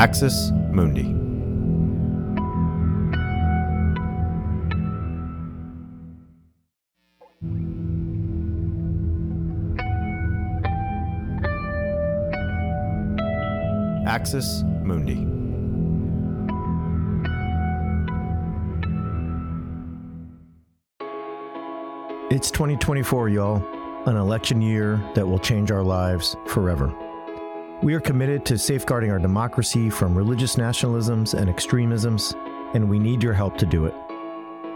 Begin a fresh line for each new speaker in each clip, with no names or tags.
Axis Mundi. Axis Mundi. It's 2024, y'all, an election year that will change our lives forever. We are committed to safeguarding our democracy from religious nationalisms and extremisms, and we need your help to do it.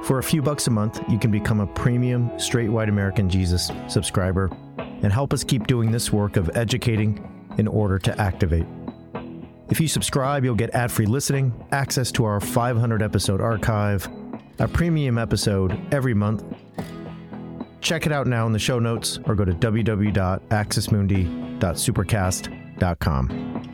For a few bucks a month, you can become a premium straight white American Jesus subscriber and help us keep doing this work of educating in order to activate. If you subscribe, you'll get ad free listening, access to our 500 episode archive, a premium episode every month. Check it out now in the show notes or go to www.axismundi.supercast.com.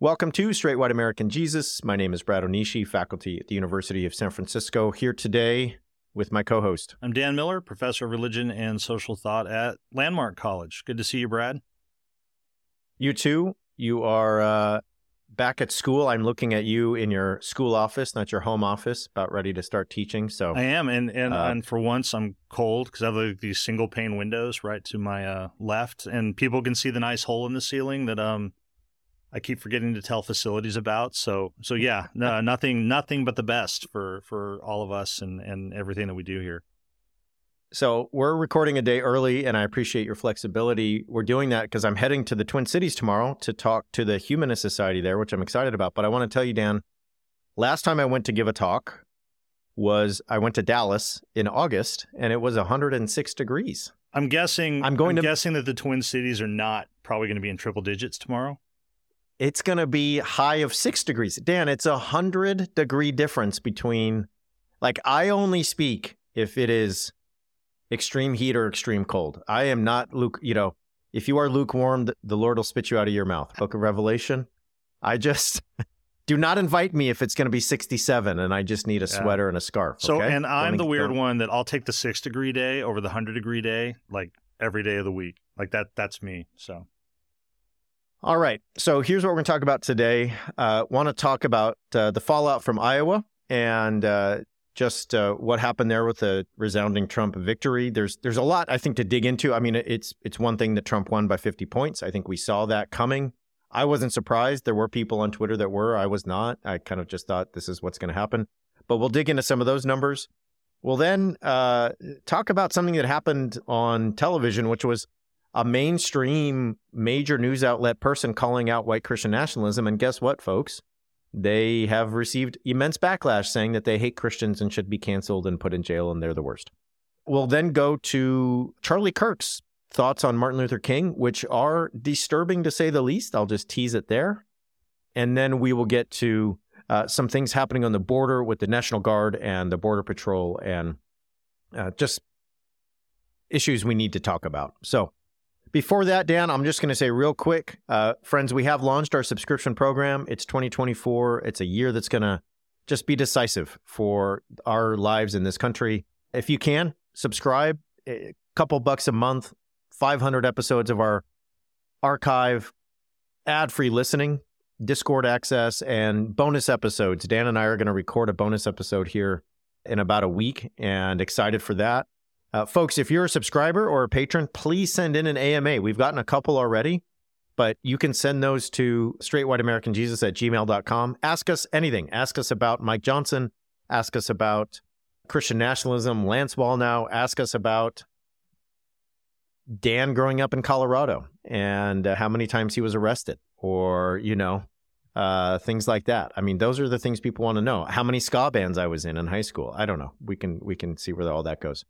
Welcome to Straight White American Jesus. My name is Brad Onishi, faculty at the University of San Francisco, here today with my co host.
I'm Dan Miller, professor of religion and social thought at Landmark College. Good to see you, Brad.
You too. You are uh, back at school. I'm looking at you in your school office, not your home office, about ready to start teaching. So
I am, and and, uh, and for once I'm cold because I have like, these single pane windows right to my uh, left, and people can see the nice hole in the ceiling that um I keep forgetting to tell facilities about. So so mm. yeah, no, nothing nothing but the best for for all of us and and everything that we do here.
So we're recording a day early, and I appreciate your flexibility. We're doing that because I'm heading to the Twin Cities tomorrow to talk to the Humanist Society there, which I'm excited about. But I want to tell you, Dan, last time I went to give a talk was I went to Dallas in August, and it was 106 degrees.
I'm guessing. I'm going I'm to guessing that the Twin Cities are not probably going to be in triple digits tomorrow
it's going to be high of six degrees. Dan, it's a hundred degree difference between, like, I only speak if it is extreme heat or extreme cold. I am not Luke, you know, if you are lukewarm, the Lord will spit you out of your mouth. Book of Revelation. I just do not invite me if it's going to be 67 and I just need a yeah. sweater and a scarf.
So,
okay?
and I'm the weird one that I'll take the six degree day over the 100 degree day, like every day of the week. Like that, that's me. So,
all right. So here's what we're going to talk about today. Uh, Want to talk about uh, the fallout from Iowa and uh, just uh, what happened there with the resounding Trump victory. There's there's a lot I think to dig into. I mean, it's it's one thing that Trump won by 50 points. I think we saw that coming. I wasn't surprised. There were people on Twitter that were. I was not. I kind of just thought this is what's going to happen. But we'll dig into some of those numbers. We'll then uh, talk about something that happened on television, which was a mainstream major news outlet person calling out white Christian nationalism. And guess what, folks? They have received immense backlash saying that they hate Christians and should be canceled and put in jail and they're the worst. We'll then go to Charlie Kirk's thoughts on Martin Luther King, which are disturbing to say the least. I'll just tease it there. And then we will get to uh, some things happening on the border with the National Guard and the Border Patrol and uh, just issues we need to talk about. So, before that, Dan, I'm just going to say real quick, uh, friends, we have launched our subscription program. It's 2024. It's a year that's going to just be decisive for our lives in this country. If you can, subscribe, a couple bucks a month, 500 episodes of our archive, ad free listening, Discord access, and bonus episodes. Dan and I are going to record a bonus episode here in about a week and excited for that. Uh, folks, if you're a subscriber or a patron, please send in an AMA. We've gotten a couple already, but you can send those to straightwhiteamericanjesus at gmail.com. Ask us anything. Ask us about Mike Johnson. Ask us about Christian nationalism, Lance Wallnau. Ask us about Dan growing up in Colorado and uh, how many times he was arrested or, you know, uh, things like that. I mean, those are the things people want to know. How many ska bands I was in in high school? I don't know. We can we can see where all that goes.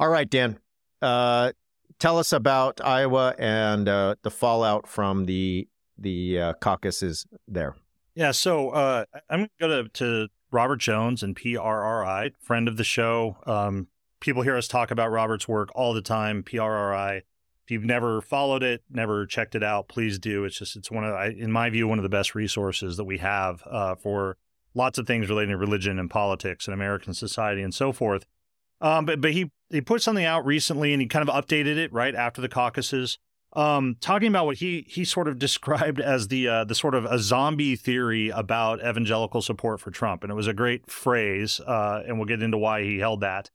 All right, Dan. Uh, tell us about Iowa and uh, the fallout from the the uh, caucuses there.
Yeah, so uh, I'm going to go to Robert Jones and PRRI, friend of the show. Um, people hear us talk about Robert's work all the time. PRRI, If you've never followed it, never checked it out, please do. It's just it's one of, in my view, one of the best resources that we have uh, for lots of things relating to religion and politics and American society and so forth. Um, but but he he put something out recently and he kind of updated it right after the caucuses, um, talking about what he he sort of described as the uh, the sort of a zombie theory about evangelical support for Trump, and it was a great phrase, uh, and we'll get into why he held that.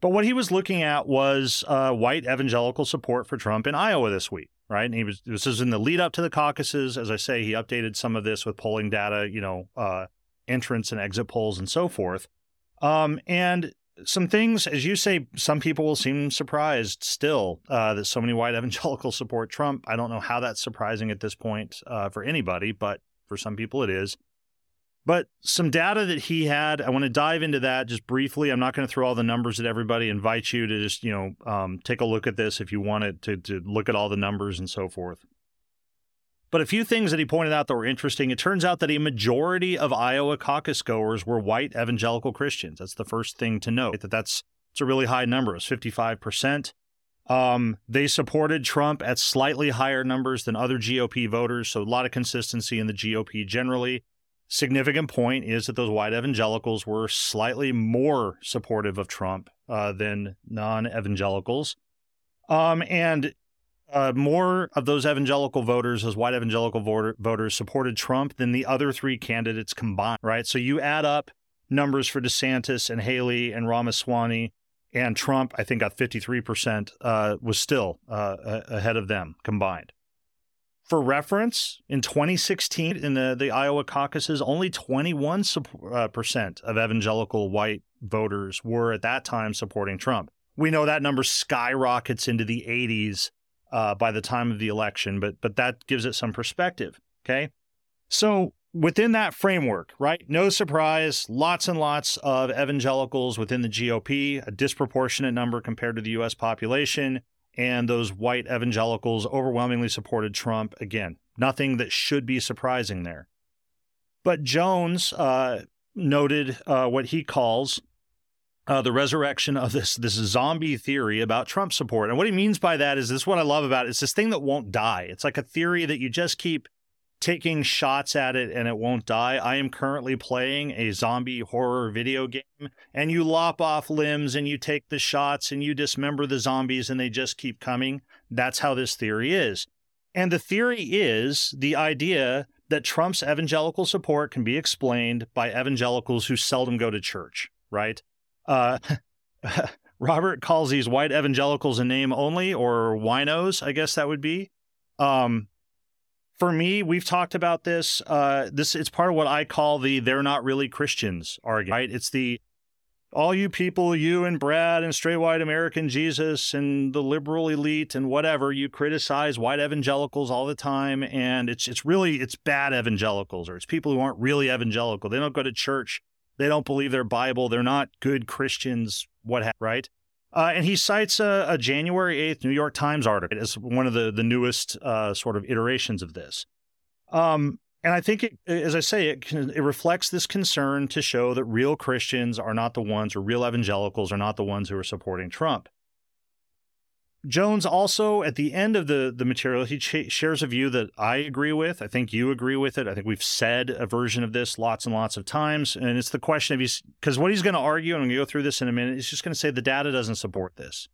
But what he was looking at was uh, white evangelical support for Trump in Iowa this week, right? And he was this is in the lead up to the caucuses. As I say, he updated some of this with polling data, you know, uh, entrance and exit polls and so forth. Um, and some things, as you say, some people will seem surprised still uh, that so many white evangelicals support Trump. I don't know how that's surprising at this point uh, for anybody, but for some people it is. But some data that he had, I want to dive into that just briefly. I'm not going to throw all the numbers at everybody. Invite you to just you know um, take a look at this if you wanted to to look at all the numbers and so forth. But a few things that he pointed out that were interesting. It turns out that a majority of Iowa caucus goers were white evangelical Christians. That's the first thing to note. That that's it's a really high number. It's 55 percent. Um, they supported Trump at slightly higher numbers than other GOP voters, so a lot of consistency in the GOP generally. Significant point is that those white evangelicals were slightly more supportive of Trump uh, than non evangelicals. Um, and uh, more of those evangelical voters, those white evangelical voter, voters, supported Trump than the other three candidates combined, right? So you add up numbers for DeSantis and Haley and Ramaswamy and Trump, I think got 53%, uh, was still uh, ahead of them combined. For reference, in 2016, in the, the Iowa caucuses, only 21% uh, of evangelical white voters were at that time supporting Trump. We know that number skyrockets into the 80s uh, by the time of the election, but but that gives it some perspective. Okay, so within that framework, right? No surprise, lots and lots of evangelicals within the GOP, a disproportionate number compared to the U.S. population, and those white evangelicals overwhelmingly supported Trump. Again, nothing that should be surprising there. But Jones uh, noted uh, what he calls uh, the resurrection of this this zombie theory about Trump support. And what he means by that is this: what I love about it. It's this thing that won't die. It's like a theory that you just keep taking shots at it and it won't die. I am currently playing a zombie horror video game, and you lop off limbs and you take the shots and you dismember the zombies and they just keep coming. That's how this theory is. And the theory is the idea that Trump's evangelical support can be explained by evangelicals who seldom go to church, right? Uh, Robert calls these white evangelicals a name only or winos, I guess that would be. Um, for me, we've talked about this. Uh, this it's part of what I call the "they're not really Christians" argument. Right? It's the all you people, you and Brad and straight white American Jesus and the liberal elite and whatever, you criticize white evangelicals all the time, and it's it's really it's bad evangelicals or it's people who aren't really evangelical. They don't go to church. They don't believe their Bible. They're not good Christians, what have, right? Uh, and he cites a, a, January 8th New York Times article as one of the, the newest uh, sort of iterations of this. Um, and I think, it, as I say, it, it reflects this concern to show that real Christians are not the ones, or real evangelicals are not the ones who are supporting Trump. Jones also, at the end of the, the material, he ch- shares a view that I agree with. I think you agree with it. I think we've said a version of this lots and lots of times. And it's the question of he's, because what he's going to argue, and I'm going to go through this in a minute, he's just going to say the data doesn't support this.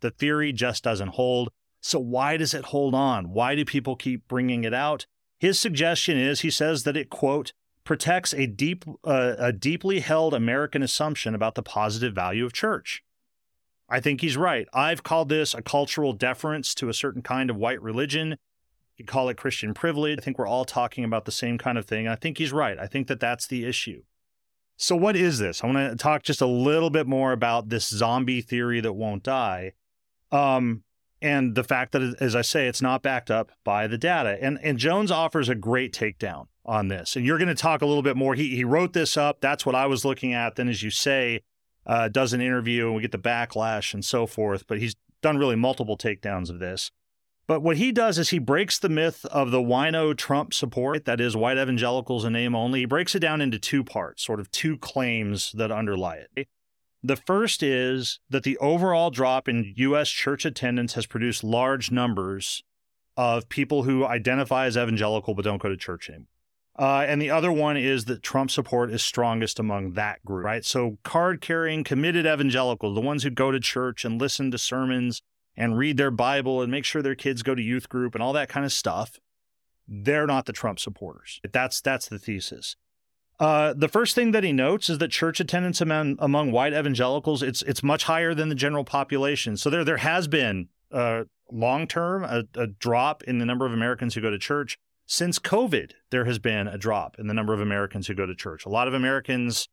The theory just doesn't hold. So why does it hold on? Why do people keep bringing it out? His suggestion is he says that it, quote, protects a deep, uh, a deeply held American assumption about the positive value of church. I think he's right. I've called this a cultural deference to a certain kind of white religion. You call it Christian privilege. I think we're all talking about the same kind of thing. I think he's right. I think that that's the issue. So, what is this? I want to talk just a little bit more about this zombie theory that won't die. Um, and the fact that, as I say, it's not backed up by the data. And, and Jones offers a great takedown on this. And you're going to talk a little bit more. He, he wrote this up. That's what I was looking at. Then, as you say, uh, does an interview and we get the backlash and so forth. But he's done really multiple takedowns of this. But what he does is he breaks the myth of the wino Trump support, that is, white evangelicals in name only. He breaks it down into two parts, sort of two claims that underlie it. The first is that the overall drop in U.S. church attendance has produced large numbers of people who identify as evangelical but don't go to church anymore. Uh, and the other one is that Trump support is strongest among that group, right? So, card carrying, committed evangelicals, the ones who go to church and listen to sermons and read their Bible and make sure their kids go to youth group and all that kind of stuff, they're not the Trump supporters. That's that's the thesis. Uh, the first thing that he notes is that church attendance among, among white evangelicals it's it's much higher than the general population. So there there has been uh, long term a, a drop in the number of Americans who go to church. Since COVID, there has been a drop in the number of Americans who go to church. A lot of Americans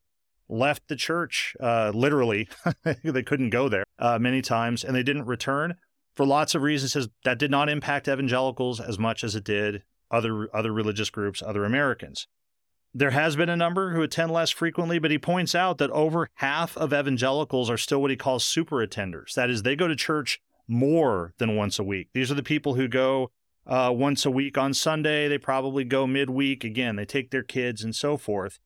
left the church uh, literally; they couldn't go there uh, many times, and they didn't return for lots of reasons. Says that did not impact evangelicals as much as it did other other religious groups, other Americans. There has been a number who attend less frequently, but he points out that over half of evangelicals are still what he calls super attenders. That is, they go to church more than once a week. These are the people who go uh, once a week on Sunday. They probably go midweek. Again, they take their kids and so forth.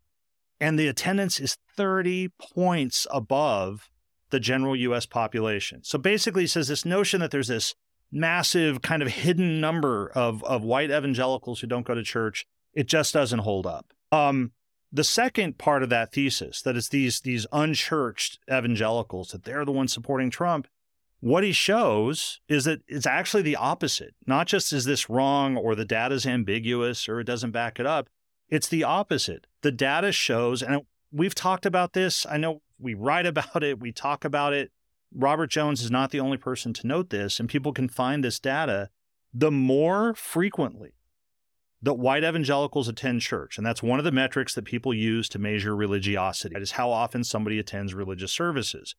And the attendance is 30 points above the general US population. So basically, he says this notion that there's this massive kind of hidden number of, of white evangelicals who don't go to church, it just doesn't hold up. Um, the second part of that thesis, that it's these these unchurched evangelicals, that they're the ones supporting Trump, what he shows is that it's actually the opposite. Not just is this wrong or the data is ambiguous or it doesn't back it up, it's the opposite. The data shows, and we've talked about this. I know we write about it, we talk about it. Robert Jones is not the only person to note this, and people can find this data. The more frequently that white evangelicals attend church, and that's one of the metrics that people use to measure religiosity. That is how often somebody attends religious services.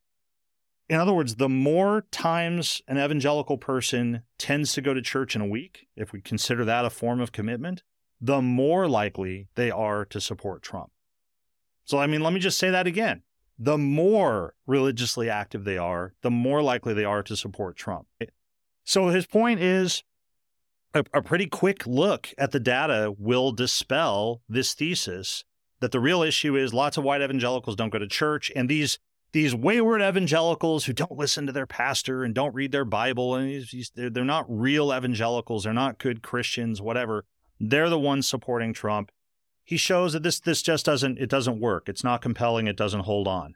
In other words, the more times an evangelical person tends to go to church in a week, if we consider that a form of commitment, the more likely they are to support Trump. So, I mean, let me just say that again. The more religiously active they are, the more likely they are to support Trump. So, his point is a, a pretty quick look at the data will dispel this thesis that the real issue is lots of white evangelicals don't go to church and these these wayward evangelicals who don't listen to their pastor and don't read their bible and they're not real evangelicals they're not good christians whatever they're the ones supporting trump he shows that this this just doesn't it doesn't work it's not compelling it doesn't hold on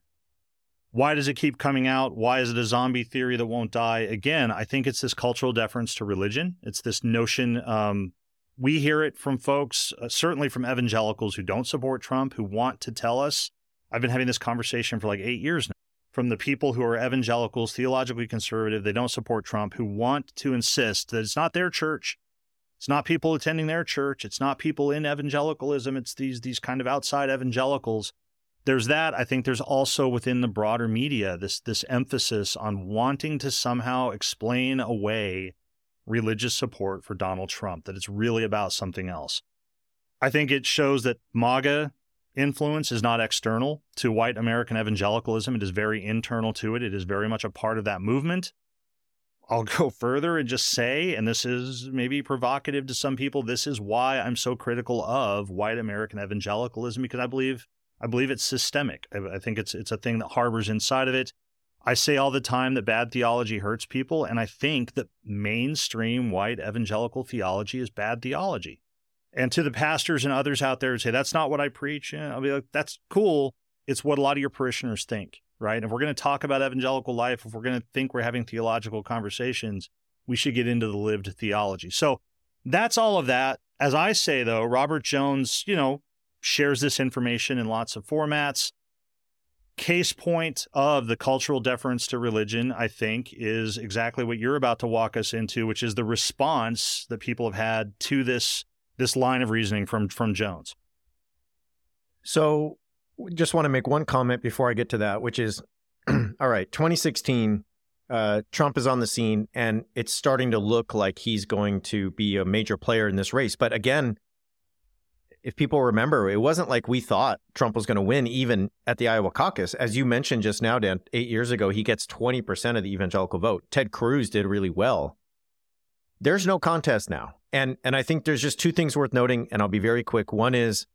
why does it keep coming out? Why is it a zombie theory that won't die? Again, I think it's this cultural deference to religion. It's this notion. Um, we hear it from folks, uh, certainly from evangelicals who don't support Trump, who want to tell us. I've been having this conversation for like eight years now. From the people who are evangelicals, theologically conservative, they don't support Trump, who want to insist that it's not their church, it's not people attending their church, it's not people in evangelicalism, it's these these kind of outside evangelicals there's that. I think there's also within the broader media this this emphasis on wanting to somehow explain away religious support for Donald Trump, that it's really about something else. I think it shows that MAGA influence is not external to white American evangelicalism. It is very internal to it. It is very much a part of that movement. I'll go further and just say, and this is maybe provocative to some people, this is why I'm so critical of white American evangelicalism, because I believe I believe it's systemic. I think it's it's a thing that harbors inside of it. I say all the time that bad theology hurts people, and I think that mainstream white evangelical theology is bad theology. And to the pastors and others out there who say that's not what I preach, eh, I'll be like, that's cool. It's what a lot of your parishioners think, right? If we're going to talk about evangelical life, if we're going to think we're having theological conversations, we should get into the lived theology. So that's all of that. As I say, though, Robert Jones, you know, shares this information in lots of formats. Case point of the cultural deference to religion, I think, is exactly what you're about to walk us into, which is the response that people have had to this this line of reasoning from from Jones.
So, just want to make one comment before I get to that, which is, all right, 2016, uh, Trump is on the scene, and it's starting to look like he's going to be a major player in this race. But again, if people remember, it wasn't like we thought Trump was going to win even at the Iowa caucus. As you mentioned just now, Dan, eight years ago, he gets 20% of the evangelical vote. Ted Cruz did really well. There's no contest now. And, and I think there's just two things worth noting, and I'll be very quick. One is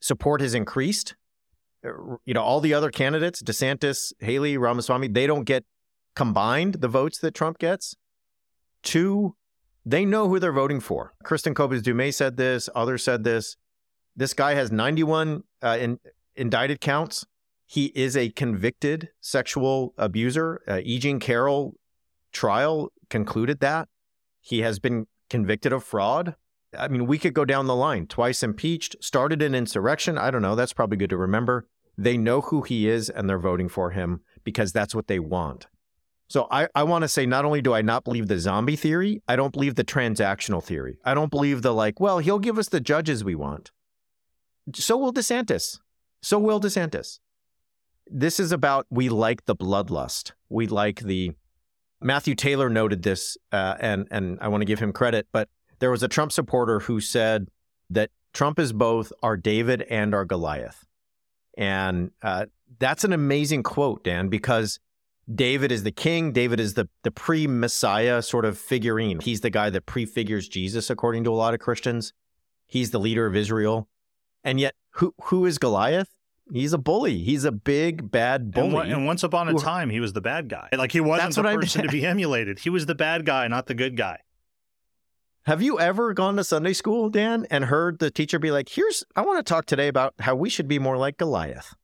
support has increased you know, all the other candidates, DeSantis, Haley, Ramaswamy, they don't get combined the votes that Trump gets. Two, they know who they're voting for. Kristin Kobes Du Mez said this, others said this. This guy has 91 uh, in, indicted counts. He is a convicted sexual abuser. Uh, E. Jean Carroll trial concluded that. He has been convicted of fraud. I mean, we could go down the line. Twice impeached, started an insurrection. I don't know. That's probably good to remember. They know who he is and they're voting for him because that's what they want. So I, I want to say not only do I not believe the zombie theory, I don't believe the transactional theory. I don't believe the like, well, he'll give us the judges we want. So will DeSantis. So will DeSantis. This is about we like the bloodlust. We like the Matthew Taylor noted this, uh, and and I want to give him credit, but there was a Trump supporter who said that Trump is both our David and our Goliath. And uh, that's an amazing quote, Dan, because David is the king. David is the, the pre Messiah sort of figurine. He's the guy that prefigures Jesus, according to a lot of Christians. He's the leader of Israel. And yet, who who is Goliath? He's a bully. He's a big bad bully.
And, and once upon a time, he was the bad guy. Like he wasn't
That's
the
what I
person to be emulated. He was the bad guy, not the good guy.
Have you ever gone to Sunday school, Dan, and heard the teacher be like, here's, I want to talk today about how we should be more like Goliath?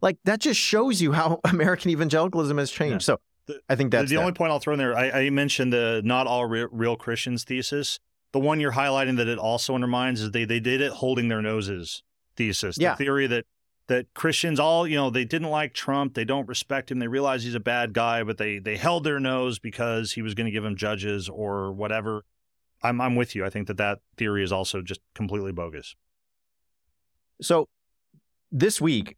Like, that just shows you how American evangelicalism has changed. So
The-
I think that's
the
that.
only point I'll throw in there. I, I mentioned the not all re- real Christians thesis. The one you're highlighting that it also undermines is they they did it holding their noses thesis.
Yeah.
The theory that that Christians all you know they didn't like Trump, they don't respect him, they realize he's a bad guy, but they they held their nose because he was going to give them judges or whatever. I'm I'm with you. I think that that theory is also just completely bogus.
So this week,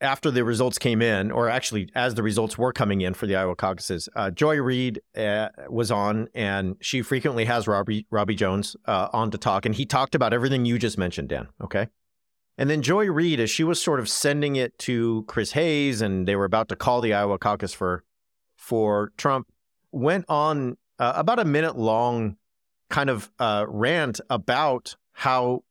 after the results came in, or actually as the results were coming in for the Iowa caucuses, uh, Joy Reid uh, was on, and she frequently has Robbie Robbie Jones uh, on to talk, and he talked about everything you just mentioned, Dan. Okay. And then Joy Reid, as she was sort of sending it to Chris Hayes, and they were about to call the Iowa caucus for for Trump, went on uh, about a minute long kind of uh, rant about how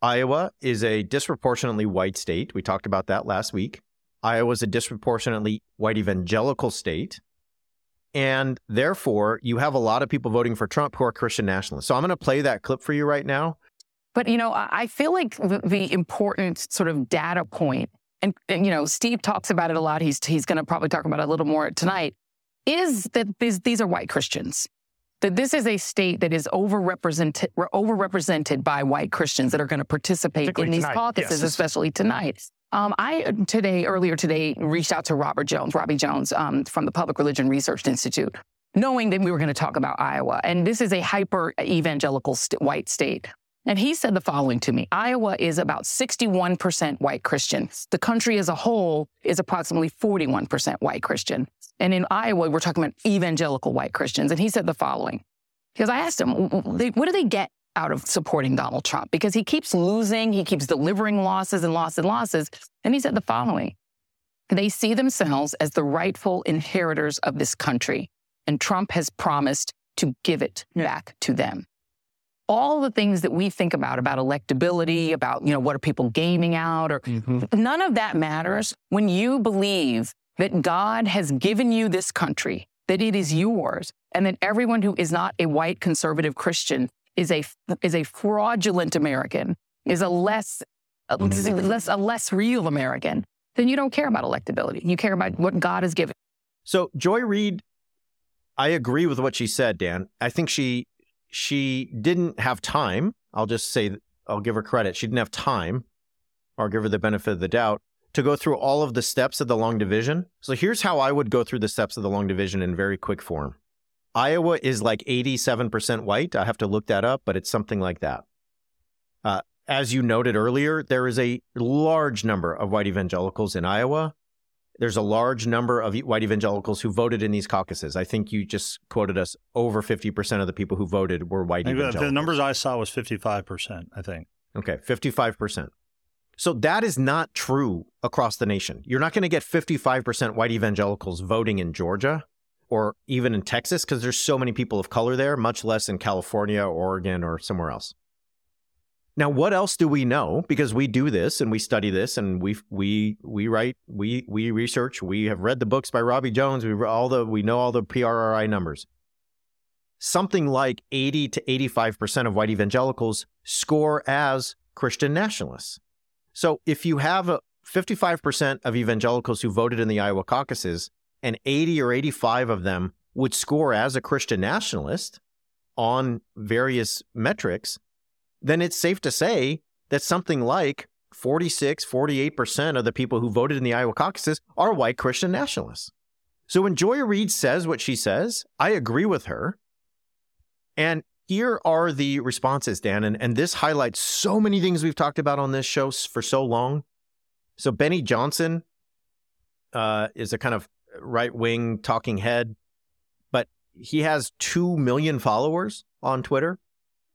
Iowa is a disproportionately white state. We talked about that last week. Iowa is a disproportionately white evangelical state. And therefore, you have a lot of people voting for Trump who are Christian nationalists. So I'm going to play that clip for you right now.
But you know, I feel like the, the important sort of data point, and, and you know, Steve talks about it a lot. He's he's going to probably talk about it a little more tonight. Is that these these are white Christians? That this is a state that is overrepresented overrepresented by white Christians that are going to participate in these
tonight,
caucuses,
yes.
especially tonight. Um, I today earlier today reached out to Robert Jones, Robbie Jones, um, from the Public Religion Research Institute, knowing that we were going to talk about Iowa, and this is a hyper evangelical st- white state. And he said the following to me Iowa is about 61% white Christian. The country as a whole is approximately 41% white Christian. And in Iowa, we're talking about evangelical white Christians. And he said the following because I asked him, "W- w- they- what do they get out of supporting Donald Trump? Because he keeps losing, he keeps delivering losses and losses and losses. And he said the following they see themselves as the rightful inheritors of this country. And Trump has promised to give it back to them all the things that we think about about electability about you know what are people gaming out or mm-hmm. none of that matters when you believe that god has given you this country that it is yours and that everyone who is not a white conservative christian is a is a fraudulent american is a less a mm-hmm. less a less real american then you don't care about electability. You care about what god has given.
So Joy Reid, I agree with what she said, Dan. I think she she didn't have time. I'll just say I'll give her credit. She didn't have time, or give her the benefit of the doubt to go through all of the steps of the long division. So here's how I would go through the steps of the long division in very quick form. Iowa is like 87% white. I have to look that up, but it's something like that. Uh, as you noted earlier, there is a large number of white evangelicals in Iowa. There's a large number of white evangelicals who voted in these caucuses. I think you just quoted us over 50% of the people who voted were white evangelicals.
the numbers I saw was 55%, I think.
Okay, 55%. So that is not true across the nation. You're not going to get 55% white evangelicals voting in Georgia or even in Texas because there's so many people of color there, much less in California, Oregon, or somewhere else. Now, what else do we know? Because we do this and we study this and we we we write we we research. We have read the books by Robbie Jones. We all the we know all the PRRI numbers. Something like eighty to eighty five percent of white evangelicals score as Christian nationalists. So if you have a 55% of evangelicals who voted in the Iowa caucuses and 80 or 85 of them would score as a Christian nationalist on various metrics, then it's safe to say that something like 46, 48% of the people who voted in the Iowa caucuses are white Christian nationalists. So when Joy Reid says what she says, I agree with her. And here are the responses, Dan. And, and this highlights so many things we've talked about on this show for so long. So Benny Johnson uh, is a kind of right wing talking head, but he has 2 million followers on Twitter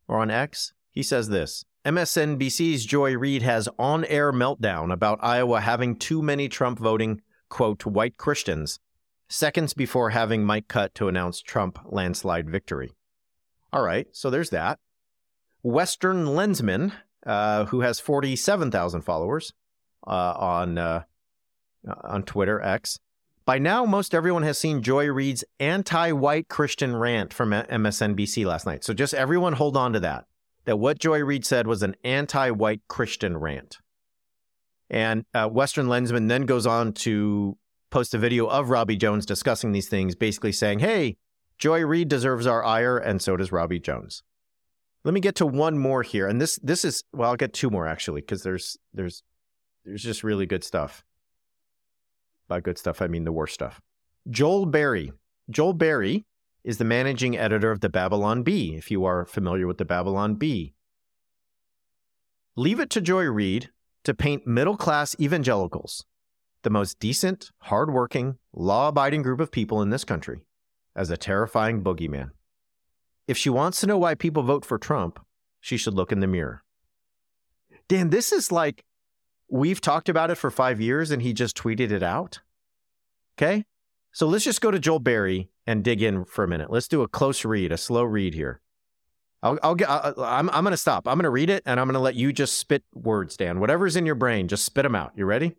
or on X. He says this MSNBC's Joy Reid has on air meltdown about Iowa having too many Trump voting, quote, white Christians, seconds before having Mike cut to announce Trump landslide victory. All right, so there's that. Western Lensman, uh, who has 47,000 followers uh, on, uh, on Twitter, X. By now, most everyone has seen Joy Reid's anti white Christian rant from MSNBC last night. So just everyone hold on to that that what Joy Reid said was an anti white Christian rant. And uh, Western Lensman then goes on to post a video of Robbie Jones discussing these things, basically saying, hey, Joy Reid deserves our ire, and so does Robbie Jones. Let me get to one more here. And this this is well, I'll get two more actually, because there's there's there's just really good stuff. By good stuff, I mean the worst stuff. Joel Berry. Joel Berry is the managing editor of the Babylon Bee, if you are familiar with the Babylon Bee. Leave it to Joy Reid to paint middle class evangelicals, the most decent, hardworking, law abiding group of people in this country, as a terrifying boogeyman. If she wants to know why people vote for Trump, she should look in the mirror. Dan, this is like we've talked about it for five years and he just tweeted it out. Okay? So let's just go to Joel Berry and dig in for a minute. Let's do a close read, a slow read here. I'll, I'll get. I, I'm, I'm going to stop. I'm going to read it, and I'm going to let you just spit words, Dan. Whatever's in your brain, just spit them out. You ready?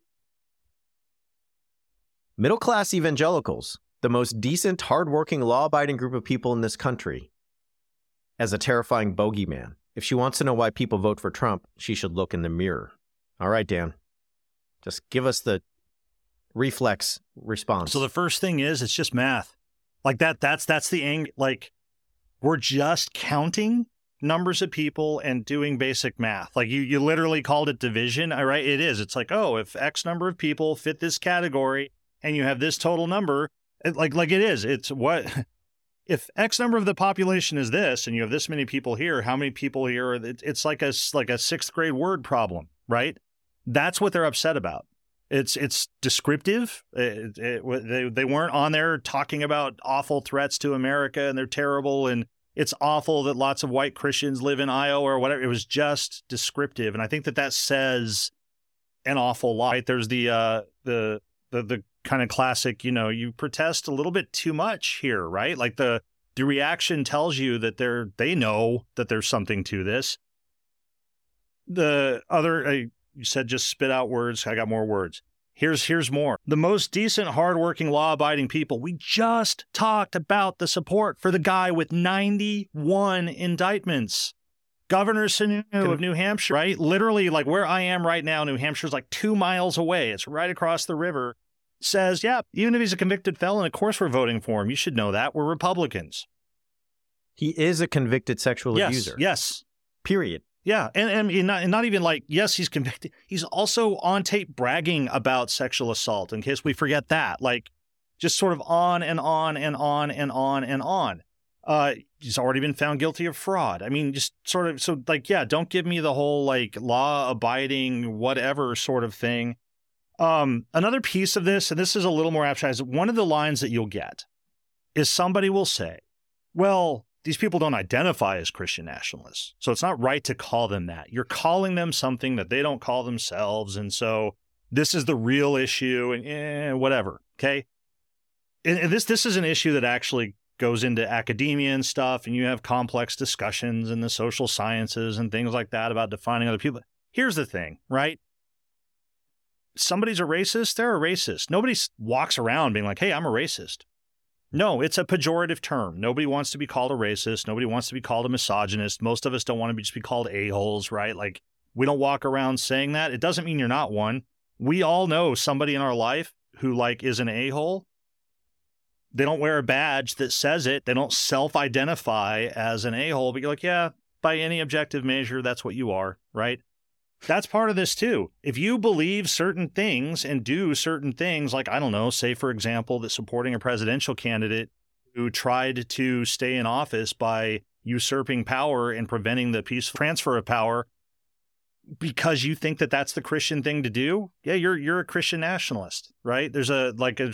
Middle class evangelicals, the most decent, hardworking, law abiding group of people in this country, as a terrifying bogeyman. If she wants to know why people vote for Trump, she should look in the mirror. All right, Dan. Just give us the reflex response.
So the first thing is it's just math. Like that that's that's the ang like we're just counting numbers of people and doing basic math. Like you you literally called it division, uh, right? It is. It's like, oh, if X number of people fit this category and you have this total number, it, like like it is. It's what if X number of the population is this and you have this many people here, how many people here? It's like a like a 6th grade word problem, right? That's what they're upset about. It's it's descriptive. It, it, they they weren't on there talking about awful threats to America and they're terrible and it's awful that lots of white Christians live in Iowa or whatever. It was just descriptive, and I think that that says an awful lot. Right? There's the uh, the the the kind of classic, you know, you protest a little bit too much here, right? Like the the reaction tells you that they're they know that there's something to this. The other, you said just spit out words. I got more words. Here's here's more. The most decent, hardworking, law-abiding people. We just talked about the support for the guy with 91 indictments. Governor Sununu of New Hampshire, right? Literally, like where I am right now, New Hampshire's like two miles away. It's right across the river. Says, yeah, even if he's a convicted felon, of course we're voting for him. You should know that. We're Republicans.
He is a convicted sexual
yes,
abuser.
Yes.
Period.
Yeah, and, and not, and not even like yes, he's convicted. He's also on tape bragging about sexual assault. In case we forget that, like just sort of on and on and on and on and on. Uh, he's already been found guilty of fraud. I mean, just sort of so like yeah, don't give me the whole like law abiding whatever sort of thing. Um, another piece of this, and this is a little more abstract, is one of the lines that you'll get is somebody will say, "Well, these people don't identify as Christian nationalists. So it's not right to call them that. You're calling them something that they don't call themselves. And so this is the real issue and eh, whatever. Okay. And this, this is an issue that actually goes into academia and stuff, and you have complex discussions in the social sciences and things like that about defining other people. Here's the thing, right? Somebody's a racist, they're a racist. Nobody walks around being like, hey, I'm a racist. No, it's a pejorative term. Nobody wants to be called a racist. Nobody wants to be called a misogynist. Most of us don't want to be just be called a-holes, right? Like we don't walk around saying that. It doesn't mean you're not one. We all know somebody in our life who like is an a-hole. They don't wear a badge that says it. They don't self-identify as an a-hole, but you're like, yeah, by any objective measure, that's what you are, right? That's part of this too. If you believe certain things and do certain things, like, I don't know, say, for example, that supporting a presidential candidate who tried to stay in office by usurping power and preventing the peaceful transfer of power because you think that that's the Christian thing to do, yeah, you're you're a Christian nationalist, right? There's a like a,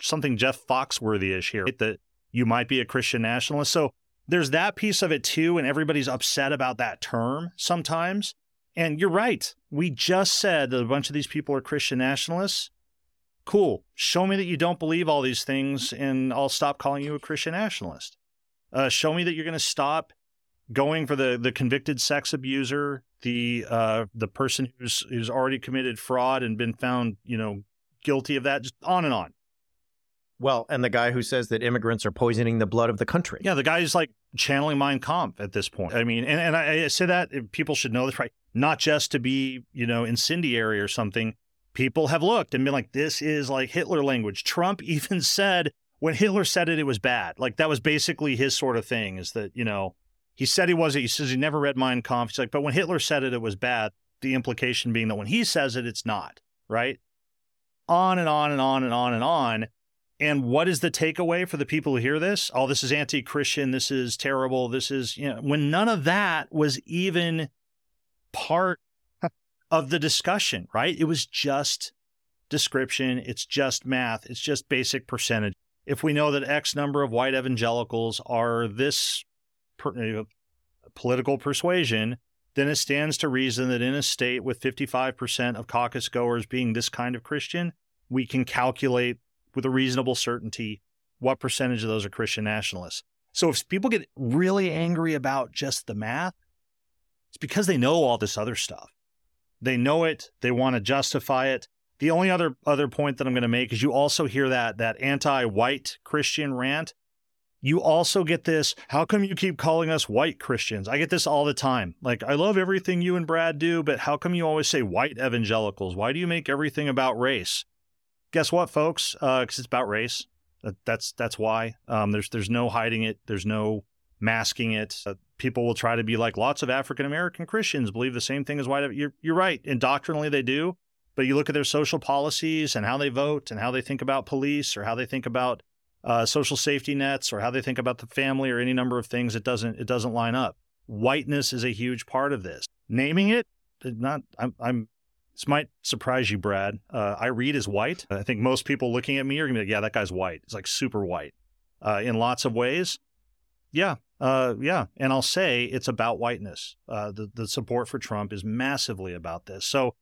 something Jeff Foxworthy-ish here right? that you might be a Christian nationalist. So there's that piece of it too, and everybody's upset about that term sometimes. And you're right. We just said that a bunch of these people are Christian nationalists. Cool. Show me that you don't believe all these things, and I'll stop calling you a Christian nationalist. Uh, show me that you're going to stop going for the the convicted sex abuser, the uh, the person who's who's already committed fraud and been found, you know, guilty of that. Just on and on.
Well, and the guy who says that immigrants are poisoning the blood of the country.
Yeah, the guy is like channeling Mein Kampf at this point. I mean, and, and I, I say that eh, people should know this, right? Not just to be, you know, incendiary or something. People have looked and been like, this is like Hitler language. Trump even said when Hitler said it, it was bad. Like that was basically his sort of thing is that, you know, he said he wasn't, he says he never read Mein Kampf. He's like, but when Hitler said it, it was bad. The implication being that when he says it, it's not, right? On and on and on and on and on. And what is the takeaway for the people who hear this? Oh, this is anti Christian. This is terrible. This is, you know, when none of that was even part of the discussion, right? It was just description. It's just math. It's just basic percentage. If we know that X number of white evangelicals are this per, political persuasion, then it stands to reason that in a state with 55% of caucus goers being this kind of Christian, we can calculate with a reasonable certainty what percentage of those are Christian nationalists. So if people get really angry about just the math, it's because they know all this other stuff. They know it, they want to justify it. The only other other point that I'm going to make is you also hear that that anti-white Christian rant. You also get this, how come you keep calling us white Christians? I get this all the time. Like, I love everything you and Brad do, but how come you always say white evangelicals? Why do you make everything about race? Guess what, folks? Because uh, it's about race. That's that's why. Um, there's there's no hiding it. There's no masking it. Uh, people will try to be like lots of African American Christians believe the same thing as white. You're you're right. Indoctrinally, they do. But you look at their social policies and how they vote and how they think about police or how they think about uh, social safety nets or how they think about the family or any number of things. It doesn't it doesn't line up. Whiteness is a huge part of this. Naming it, not I'm, I'm this might surprise you, Brad. Uh, I read as white. I think most people looking at me are going to be like, yeah, that guy's white. It's like super white uh, in lots of ways. Yeah, uh, yeah. And I'll say it's about whiteness. Uh, the, the support for Trump is massively about this. So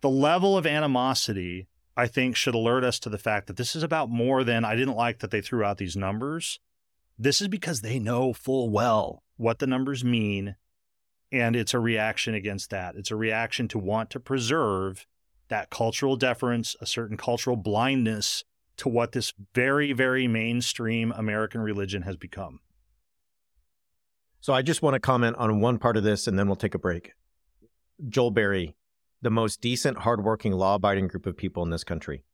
the level of animosity, I think, should alert us to the fact that this is about more than I didn't like that they threw out these numbers. This is because they know full well what the numbers mean and it's a reaction against that. It's a reaction to want to preserve that cultural deference, a certain cultural blindness to what this very, very mainstream American religion has become.
So I just want to comment on one part of this and then we'll take a break. Joel Berry, the most decent, hardworking, law abiding group of people in this country.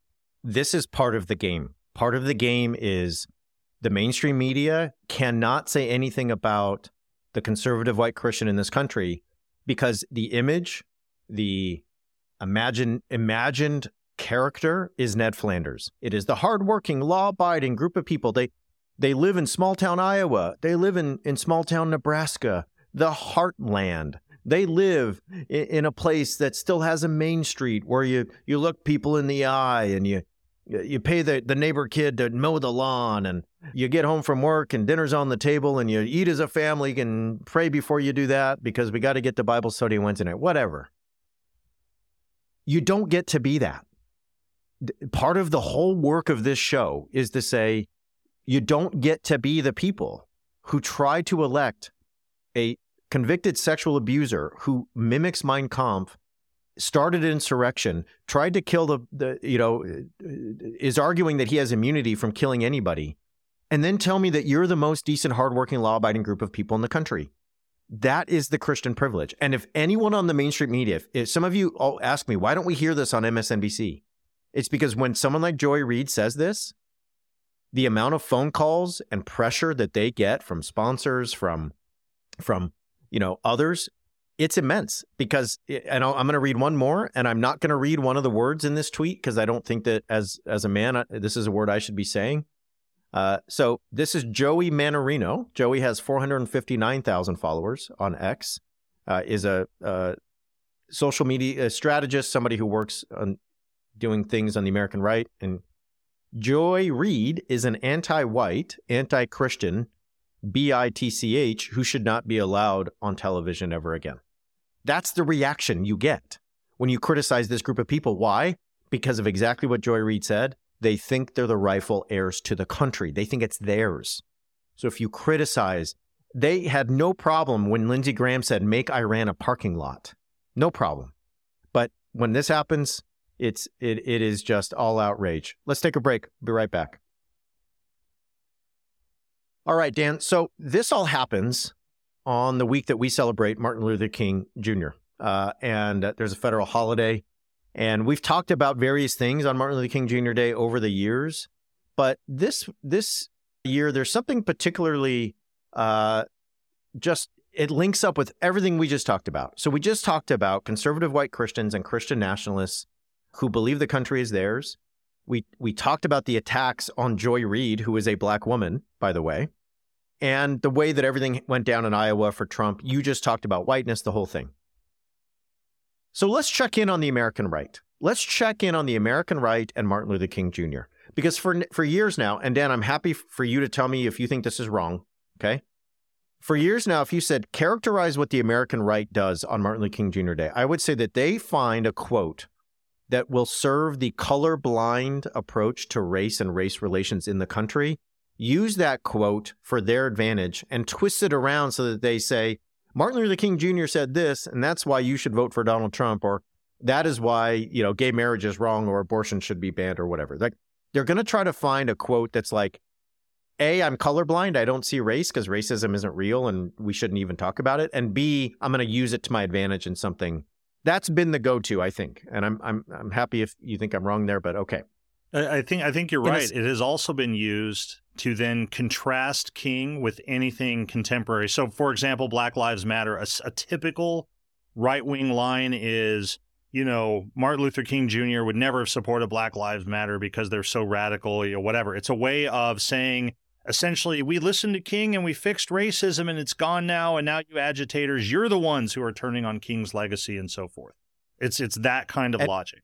This is part of the game. Part of the game is the mainstream media cannot say anything about the conservative white Christian in this country because the image, the imagine, imagined character is Ned Flanders. It is the hardworking, law-abiding group of people. They they live in small town Iowa. They live in, in small town Nebraska, the heartland. They live in, in a place that still has a main street where you, you look people in the eye and you you pay the, the neighbor kid to mow the lawn and you get home from work and dinner's on the table and you eat as a family and pray before you do that because we got to get to Bible study Wednesday night, whatever. You don't get to be that. Part of the whole work of this show is to say, You don't get to be the people who try to elect a convicted sexual abuser who mimics Mein Kampf, started an insurrection, tried to kill the, the you know, is arguing that he has immunity from killing anybody, and then tell me that you're the most decent, hardworking, law abiding group of people in the country. That is the Christian privilege. And if anyone on the mainstream media, if, if some of you all ask me, why don't we hear this on MSNBC? It's because when someone like Joy Reid says this, the amount of phone calls and pressure that they get from sponsors, from from you know others, it's immense. Because and I'm going to read one more, and I'm not going to read one of the words in this tweet because I don't think that as as a man, this is a word I should be saying. Uh, so this is Joey Mannarino. Joey has 459,000 followers on X. Uh, is a, a, social media strategist, somebody who works on doing things on the American right. And Joy Reid is an anti-white, anti-Christian, B-I-T-C-H, who should not be allowed on television ever again. That's the reaction you get when you criticize this group of people. Why? Because of exactly what Joy Reid said they think they're the rightful heirs to the country. They think it's theirs. So if you criticize, they had no problem when Lindsey Graham said, make Iran a parking lot. No problem. But when this happens, it's it it is just all outrage. Let's take a break. Be right back. All right, Dan. So this all happens on the week that we celebrate Martin Luther King Jr. Uh, and uh, there's a federal holiday and we've talked about various things on Martin Luther King Jr. Day over the years, but this this year there's something particularly uh, just it links up with everything we just talked about. So we just talked about conservative white Christians and Christian nationalists who believe the country is theirs. We we talked about the attacks on Joy Reid, who is a black woman, by the way, and the way that everything went down in Iowa for Trump. You just talked about whiteness, the whole thing. So let's check in on the American right. Let's check in on the American right and Martin Luther King Jr. Because for for years now, and Dan, I'm happy for you to tell me if you think this is wrong. Okay. For years now, if you said characterize what the American right does on Martin Luther King Jr. Day, I would say that they find a quote that will serve the colorblind approach to race and race relations in the country, use that quote for their advantage and twist it around so that they say, Martin Luther King Jr. said this, and that's why you should vote for Donald Trump, or that is why, you know, gay marriage is wrong or abortion should be banned or whatever. Like they're going to try to find a quote that's like, A, I'm colorblind. I don't see race because racism isn't real and we shouldn't even talk about it. And B, I'm going to use it to my advantage in something. That's been the go-to, I think. And I'm I'm I'm happy if you think I'm wrong there, but okay.
I think I think you're right. It has also been used to then contrast King with anything contemporary. So, for example, Black Lives Matter. A, a typical right wing line is, you know, Martin Luther King Jr. would never have supported Black Lives Matter because they're so radical, or whatever. It's a way of saying essentially we listened to King and we fixed racism and it's gone now, and now you agitators, you're the ones who are turning on King's legacy and so forth. It's it's that kind of and, logic.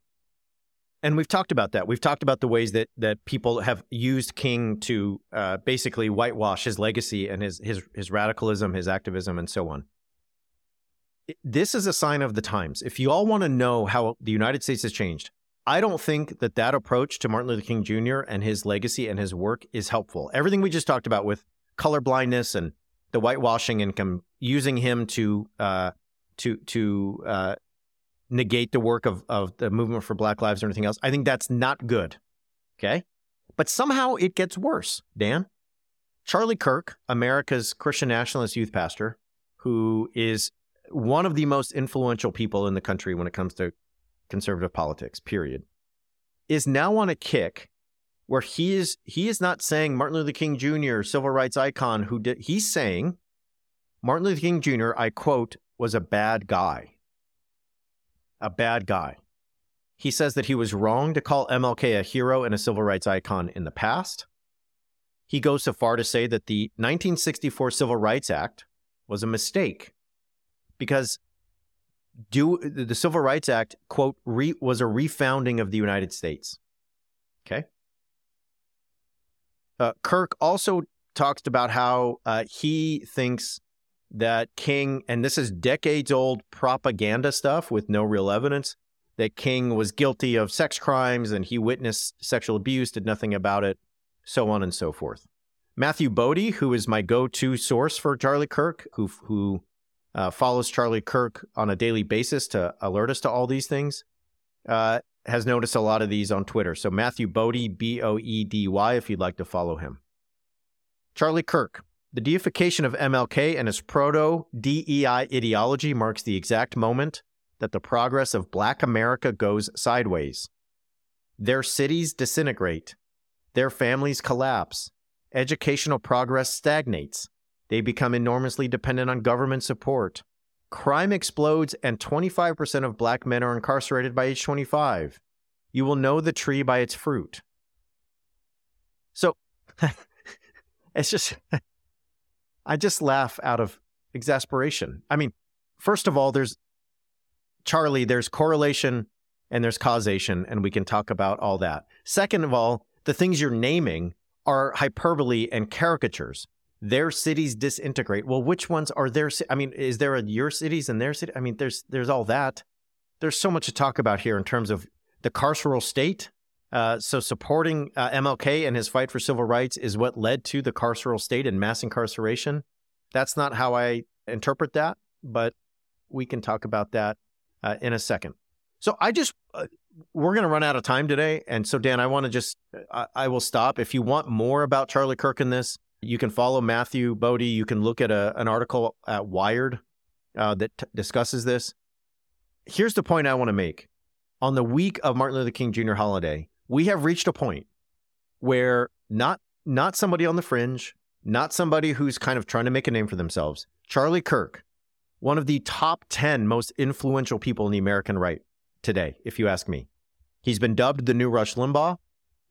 And we've talked about that. We've talked about the ways that that people have used King to uh, basically whitewash his legacy and his his his radicalism, his activism, and so on. This is a sign of the times. If you all want to know how the United States has changed, I don't think that that approach to Martin Luther King Jr. and his legacy and his work is helpful. Everything we just talked about with colorblindness and the whitewashing and com- using him to uh, to to uh, negate the work of, of the movement for Black Lives or anything else. I think that's not good. Okay. But somehow it gets worse, Dan. Charlie Kirk, America's Christian nationalist youth pastor, who is one of the most influential people in the country when it comes to conservative politics, period, is now on a kick where he is he is not saying Martin Luther King Jr., civil rights icon who did he's saying Martin Luther King Jr., I quote, was a bad guy a bad guy. He says that he was wrong to call MLK a hero and a civil rights icon in the past. He goes so far to say that the 1964 Civil Rights Act was a mistake because do, the Civil Rights Act, quote, re, was a refounding of the United States. Okay. Uh, Kirk also talks about how uh, he thinks that King, and this is decades old propaganda stuff with no real evidence, that King was guilty of sex crimes and he witnessed sexual abuse, did nothing about it, so on and so forth. Matthew Boedy, who is my go-to source for Charlie Kirk, who who uh, follows Charlie Kirk on a daily basis to alert us to all these things, uh, has noticed a lot of these on Twitter. So Matthew Boedy, B O E D Y, if you'd like to follow him. Charlie Kirk. The deification of MLK and his proto DEI ideology marks the exact moment that the progress of Black America goes sideways. Their cities disintegrate, their families collapse, educational progress stagnates, they become enormously dependent on government support. Crime explodes, and 25% of black men are incarcerated by age 25. You will know the tree by its fruit. So, it's just, I just laugh out of exasperation. I mean, first of all, there's Charlie, there's correlation and there's causation, and we can talk about all that. Second of all, the things you're naming are hyperbole and caricatures their cities disintegrate. Well, which ones are their? I mean, is there a your cities and their city? I mean, there's there's all that. There's so much to talk about here in terms of the carceral state. Uh, so supporting uh, MLK and his fight for civil rights is what led to the carceral state and mass incarceration. That's not how I interpret that, but we can talk about that uh, in a second. So I just uh, we're going to run out of time today, and so Dan, I want to just I, I will stop. If you want more about Charlie Kirk in this, you can follow Matthew Boedy. You can look at a, an article at Wired uh, that t- discusses this. Here's the point I want to make. On the week of Martin Luther King Jr. holiday, we have reached a point where not not somebody on the fringe, not somebody who's kind of trying to make a name for themselves. Charlie Kirk, one of the top 10 most influential people in the American right today, if you ask me. He's been dubbed the new Rush Limbaugh.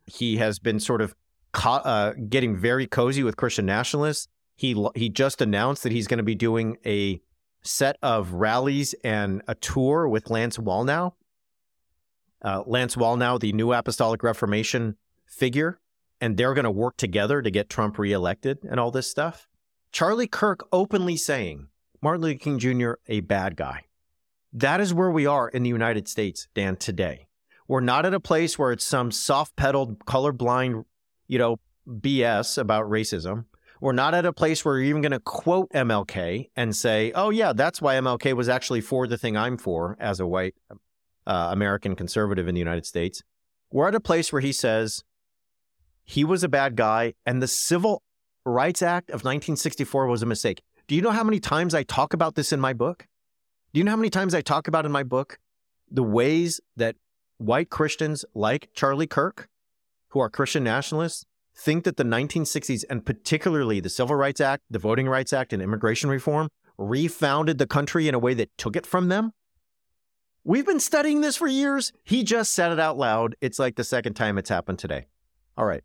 He has been sort of uh, getting very cozy with Christian nationalists. He he just announced that he's going to be doing a set of rallies and a tour with Lance Wallnau. Uh, Lance Wallnau, the New Apostolic Reformation figure, and they're going to work together to get Trump reelected and all this stuff. Charlie Kirk openly saying Martin Luther King Jr. a bad guy. That is where we are in the United States, Dan, today. We're not at a place where it's some soft pedaled, colorblind you know, BS about racism. We're not at a place where you're even going to quote MLK and say, oh, yeah, that's why MLK was actually for the thing I'm for as a white uh, American conservative in the United States. We're at a place where he says he was a bad guy and the Civil Rights Act of 1964 was a mistake. Do you know how many times I talk about this in my book? Do you know how many times I talk about in my book the ways that white Christians like Charlie Kirk who are Christian nationalists think that the 1960s and particularly the Civil Rights Act, the Voting Rights Act, and immigration reform refounded the country in a way that took it from them? We've been studying this for years. He just said it out loud. It's like the second time it's happened today. All right.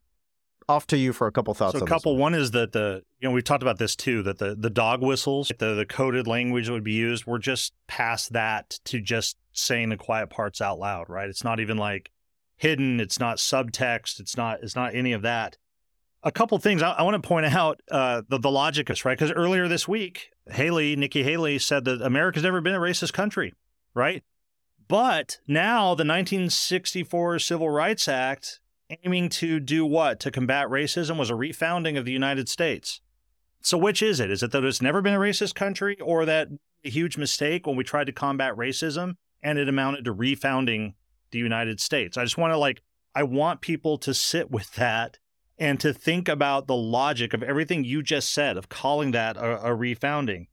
Off to you for a couple thoughts.
So a couple. One. one. is that the you know we've talked about this too that the the dog whistles, the the coded language that would be used, we're just past that to just saying the quiet parts out loud, right? It's not even like hidden. It's not subtext. It's not. It's not any of that. A couple things I, I want to point out uh, the the logicus, right? Because earlier this week, Haley, Nikki Haley, said that America's never been a racist country, right? But now the 1964 Civil Rights Act, aiming to do what? To combat racism, was a refounding of the United States. So which is it? Is it that it's never been a racist country, or that a huge mistake when we tried to combat racism and it amounted to refounding the United States. I just want to like, I want people to sit with that and to think about the logic of everything you just said of calling that a, a refounding.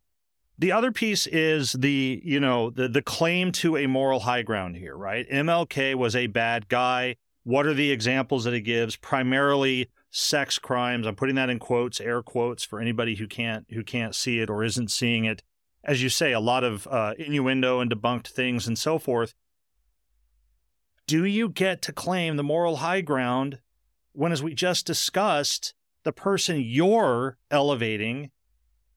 The other piece is the, you know, the the claim to a moral high ground here, right? MLK was a bad guy. What are the examples that he gives? Primarily sex crimes. I'm putting that in quotes, air quotes for anybody who can't who can't see it or isn't seeing it. As you say, a lot of uh, innuendo and debunked things and so forth do you get to claim the moral high ground when, as we just discussed, the person you're elevating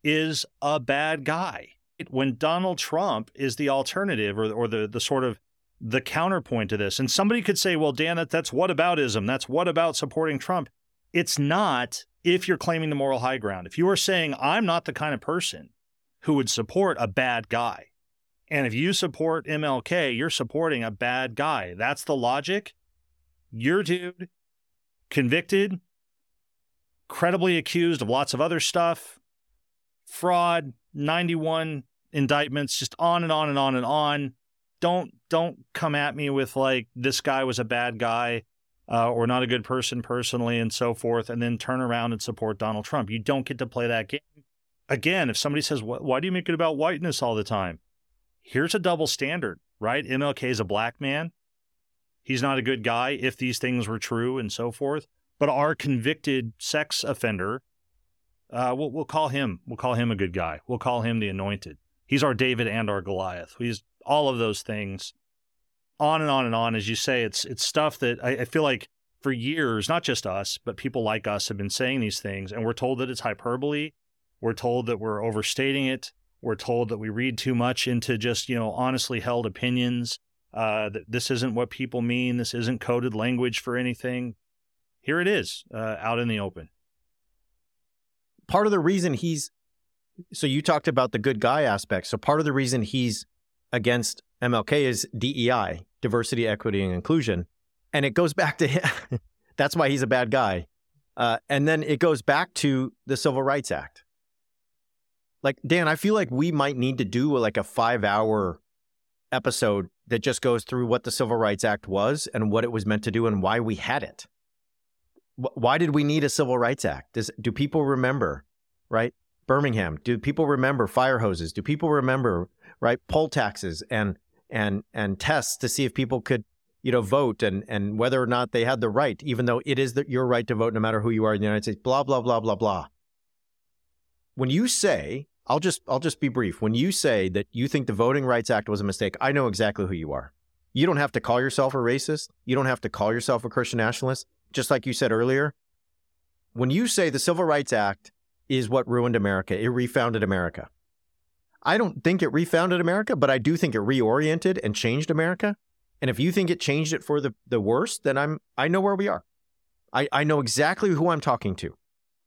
is a bad guy? When Donald Trump is the alternative or, or the, the sort of the counterpoint to this, and somebody could say, well, Dan, that, that's what aboutism? That's what about supporting Trump? It's not if you're claiming the moral high ground. If you are saying, I'm not the kind of person who would support a bad guy, and if you support MLK, you're supporting a bad guy. That's the logic. Your dude, convicted, credibly accused of lots of other stuff, fraud, 91 indictments, just on and on and on and on. Don't don't come at me with like this guy was a bad guy uh, or not a good person personally and so forth, and then turn around and support Donald Trump. You don't get to play that game. Again, if somebody says, "Why do you make it about whiteness all the time?" Here's a double standard, right? MLK is a black man. He's not a good guy if these things were true and so forth. But our convicted sex offender, uh, we'll, we'll call him. We'll call him a good guy. We'll call him the anointed. He's our David and our Goliath. He's all of those things. On and on and on. As you say, it's it's stuff that I, I feel like for years, not just us, but people like us have been saying these things, and we're told that it's hyperbole. We're told that we're overstating it. We're told that we read too much into just you know honestly held opinions. Uh, that this isn't what people mean. This isn't coded language for anything. Here it is, uh, out in the open.
Part of the reason he's so you talked about the good guy aspect. So part of the reason he's against MLK is DEI, diversity, equity, and inclusion, and it goes back to him. That's why he's a bad guy. Uh, and then it goes back to the Civil Rights Act. Like Dan, I feel like we might need to do like a five-hour episode that just goes through what the Civil Rights Act was and what it was meant to do and why we had it. Why did we need a Civil Rights Act? Does, do people remember, right? Birmingham. Do people remember fire hoses? Do people remember right poll taxes and and and tests to see if people could you know vote and and whether or not they had the right, even though it is the, your right to vote no matter who you are in the United States. Blah blah blah blah blah. When you say, I'll just I'll just be brief. When you say that you think the Voting Rights Act was a mistake, I know exactly who you are. You don't have to call yourself a racist. You don't have to call yourself a Christian nationalist. Just like you said earlier, when you say the Civil Rights Act is what ruined America. It refounded America. I don't think it refounded America, but I do think it reoriented and changed America. And if you think it changed it for the, the worse, then I'm I know where we are. I, I know exactly who I'm talking to.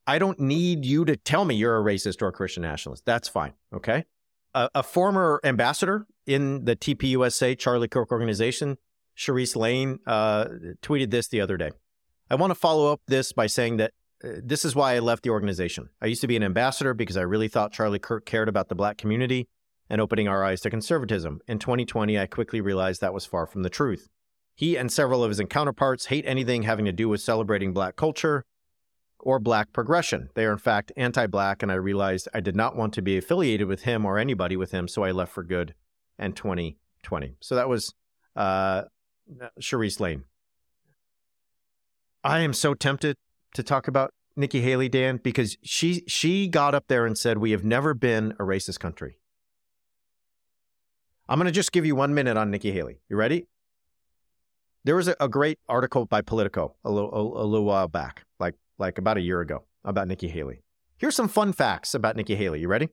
I don't need you to tell me you're a racist or a Christian nationalist. That's fine. Okay. A, a former ambassador in the TPUSA Charlie Kirk organization, Cherise Lane, uh, tweeted this the other day. I want to follow up this by saying that this is why I left the organization. I used to be an ambassador because I really thought Charlie Kirk cared about the black community and opening our eyes to conservatism. In 2020, I quickly realized that was far from the truth. He and several of his counterparts hate anything having to do with celebrating black culture or black progression. They are, in fact, anti black, and I realized I did not want to be affiliated with him or anybody with him, so I left for good in 2020. So that was uh, Cherise Lane. I am so tempted to talk about Nikki Haley, Dan, because she she got up there and said we have never been a racist country. I'm going to just give you one minute on Nikki Haley. You ready? There was a, a great article by Politico a little, a, a little while back, like like about a year ago, about Nikki Haley. Here's some fun facts about Nikki Haley. You ready?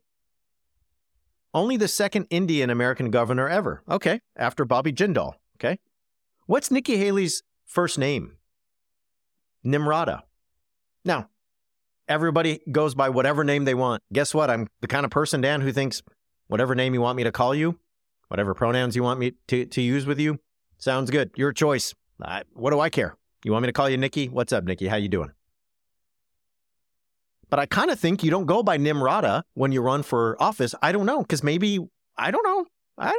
Only the second Indian American governor ever. Okay, after Bobby Jindal. Okay. What's Nikki Haley's first name? Nimrata. Now, everybody goes by whatever name they want. Guess what? I'm the kind of person, Dan, who thinks whatever name you want me to call you, whatever pronouns you want me to, to use with you, sounds good. Your choice. I, what do I care? You want me to call you Nikki? What's up, Nikki? How you doing? But I kind of think you don't go by Nimrata when you run for office. I don't know, because maybe I don't know. I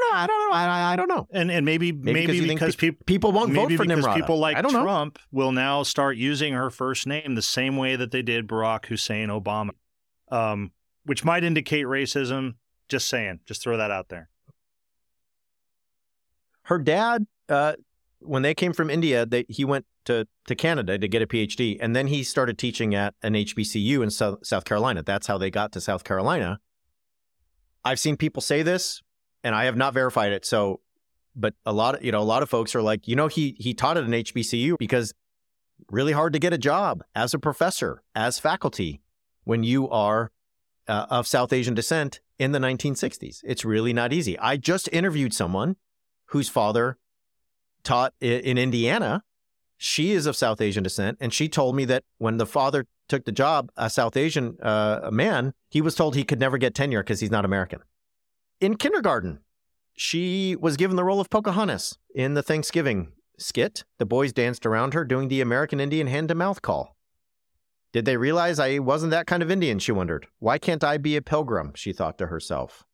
know. I don't know. I, I don't know.
And and maybe maybe,
maybe
because,
pe-
pe-
people won't
maybe
vote for
because people like
I don't know.
Trump will now start using her first name the same way that they did Barack Hussein Obama, um, which might indicate racism. Just saying. Just throw that out there.
Her dad, uh, when they came from India, they, he went to, to Canada to get a PhD, and then he started teaching at an HBCU in South, South Carolina. That's how they got to South Carolina. I've seen people say this, and I have not verified it. So, but a lot of you know, a lot of folks are like, you know, he he taught at an HBCU because really hard to get a job as a professor, as faculty, when you are uh, of South Asian descent in the 1960s. It's really not easy. I just interviewed someone whose father taught in Indiana. She is of South Asian descent, and she told me that when the father took the job, a South Asian uh, man, he was told he could never get tenure because he's not American. In kindergarten, she was given the role of Pocahontas in the Thanksgiving skit. The boys danced around her doing the American Indian hand to mouth call. Did they realize I wasn't that kind of Indian? She wondered. Why can't I be a pilgrim? She thought to herself.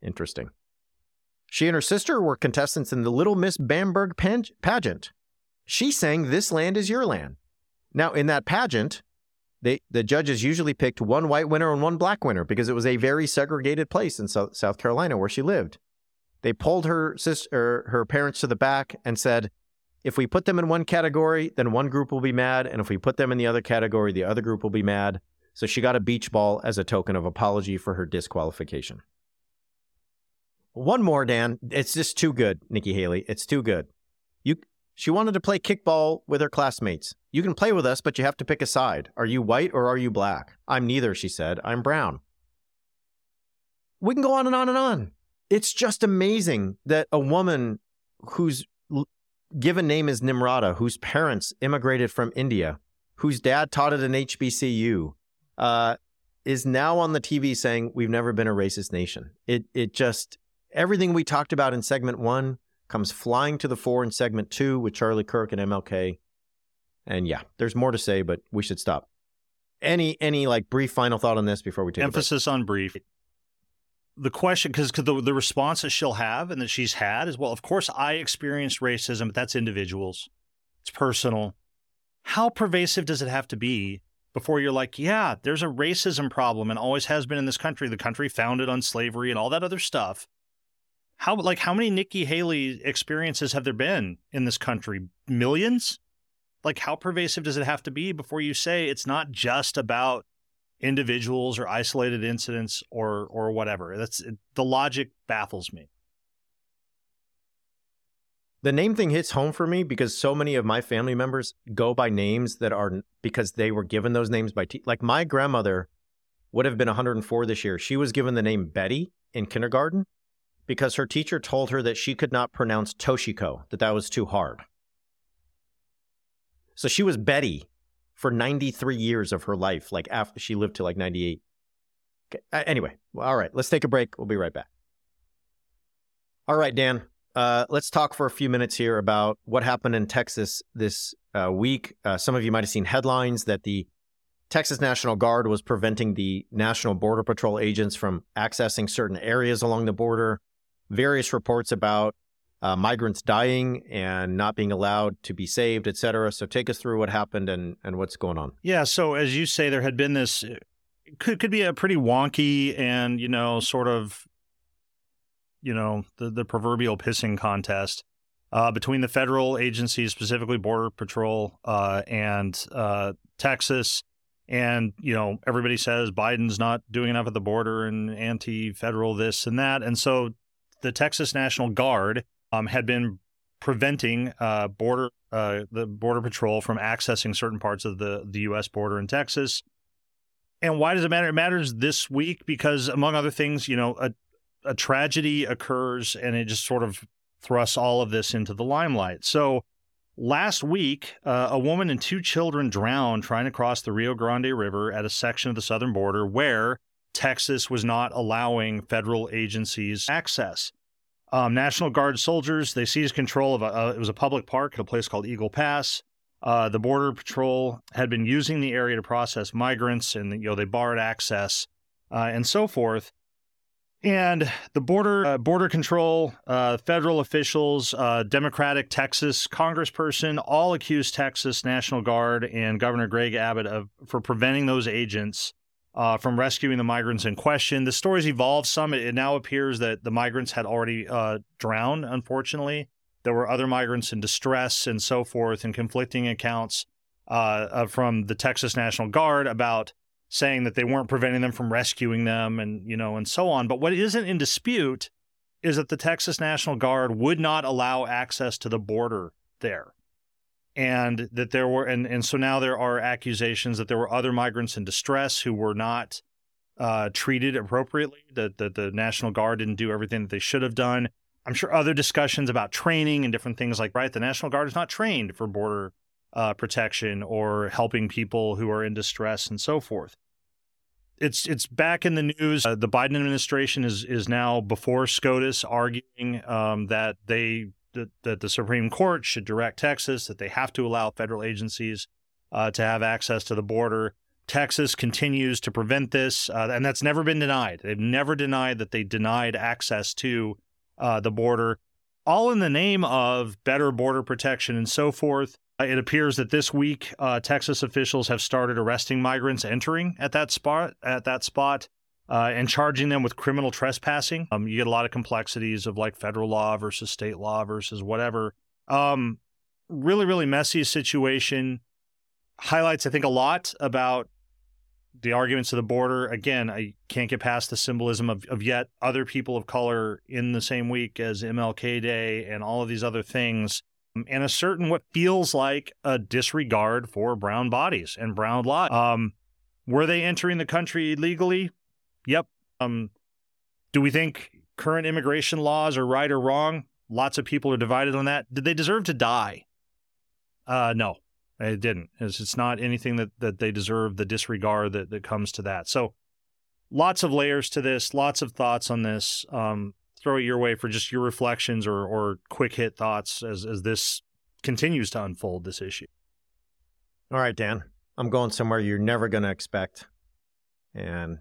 Interesting. She and her sister were contestants in the Little Miss Bamberg pageant. She sang This Land is Your Land. Now, in that pageant, they, the judges usually picked one white winner and one black winner because it was a very segregated place in South, South Carolina where she lived. They pulled her sister, her parents to the back and said, if we put them in one category, then one group will be mad, and if we put them in the other category, the other group will be mad. So she got a beach ball as a token of apology for her disqualification. One more, Dan. It's just too good, Nikki Haley. It's too good. You she wanted to play kickball with her classmates. You can play with us, but you have to pick a side. Are you white or are you black? I'm neither, she said. I'm brown. We can go on and on and on. It's just amazing that a woman whose given name is Nimrata, whose parents immigrated from India, whose dad taught at an HBCU, uh, is now on the TV saying we've never been a racist nation. It it just everything we talked about in segment one comes flying to the fore in segment two with Charlie Kirk and MLK. And yeah, there's more to say, but we should stop. Any any like brief final thought on this before we take
emphasis on brief. The question because the, the response that she'll have and that she's had is well of course i experienced racism but that's individuals. It's personal. How pervasive does it have to be before you're like yeah there's a racism problem and always has been in this country. The country founded on slavery and all that other stuff how like how many nikki haley experiences have there been in this country millions like how pervasive does it have to be before you say it's not just about individuals or isolated incidents or or whatever. That's the logic baffles me.
The name thing hits home for me because so many of my family members go by names that are because they were given those names by te- like my grandmother would have been 104 this year. She was given the name Betty in kindergarten because her teacher told her that she could not pronounce Toshiko, that that was too hard. So she was Betty for 93 years of her life, like after she lived to like 98. Okay. Anyway, well, all right, let's take a break. We'll be right back. All right, Dan, uh, let's talk for a few minutes here about what happened in Texas this uh, week. Uh, some of you might have seen headlines that the Texas National Guard was preventing the National Border Patrol agents from accessing certain areas along the border. Various reports about uh, migrants dying and not being allowed to be saved, et cetera. So take us through what happened and, and what's going on.
Yeah. So as you say, there had been this could could be a pretty wonky and you know sort of you know the the proverbial pissing contest uh, between the federal agencies, specifically Border Patrol uh, and uh, Texas. And you know everybody says Biden's not doing enough at the border and anti-federal this and that, and so the Texas National Guard um, had been preventing uh, border uh, the border patrol from accessing certain parts of the the U.S. border in Texas. And why does it matter? It matters this week because, among other things, you know, a a tragedy occurs, and it just sort of thrusts all of this into the limelight. So. Last week, uh, a woman and two children drowned trying to cross the Rio Grande River at a section of the southern border where Texas was not allowing federal agencies access. Um, National Guard soldiers they seized control of a, uh, it was a public park at a place called Eagle Pass. Uh, the Border Patrol had been using the area to process migrants, and you know they barred access uh, and so forth. And the border uh, border control, uh, federal officials, Democratic Texas Congressperson, all accused Texas National Guard and Governor Greg Abbott of for preventing those agents uh, from rescuing the migrants in question. The story's evolved some. It, it now appears that the migrants had already uh, drowned, unfortunately. There were other migrants in distress and so forth, and conflicting accounts uh, from the Texas National Guard about saying that they weren't preventing them from rescuing them and, you know, and so on. But what isn't in dispute is that the Texas National Guard would not allow access to the border there and that there were and, and so now there are accusations that there were other migrants in distress who were not uh, treated appropriately that, that the national guard didn't do everything that they should have done i'm sure other discussions about training and different things like right the national guard is not trained for border uh, protection or helping people who are in distress and so forth it's it's back in the news. Uh, the Biden administration is is now before SCOTUS arguing um, that they that, that the Supreme Court should direct Texas that they have to allow federal agencies uh, to have access to the border. Texas continues to prevent this, uh, and that's never been denied. They've never denied that they denied access to uh, the border, all in the name of better border protection and so forth. Uh, it appears that this week, uh, Texas officials have started arresting migrants entering at that spot. At that spot. Uh, and charging them with criminal trespassing. Um, you get a lot of complexities of like federal law versus state law versus whatever. Um, really, really messy situation. Highlights, I think, a lot about the arguments of the border. Again, I can't get past the symbolism of, of yet other people of color in the same week as MLK Day and all of these other things, um, and a certain what feels like a disregard for brown bodies and brown lives. Um, were they entering the country illegally? Yep. Um, do we think current immigration laws are right or wrong? Lots of people are divided on that. Did they deserve to die? Uh, no. It didn't. It's, it's not anything that, that they deserve the disregard that, that comes to that. So lots of layers to this, lots of thoughts on this. Um, throw it your way for just your reflections or, or quick hit thoughts as, as this continues to unfold this issue.
All right, Dan, I'm going somewhere you're never going to expect, and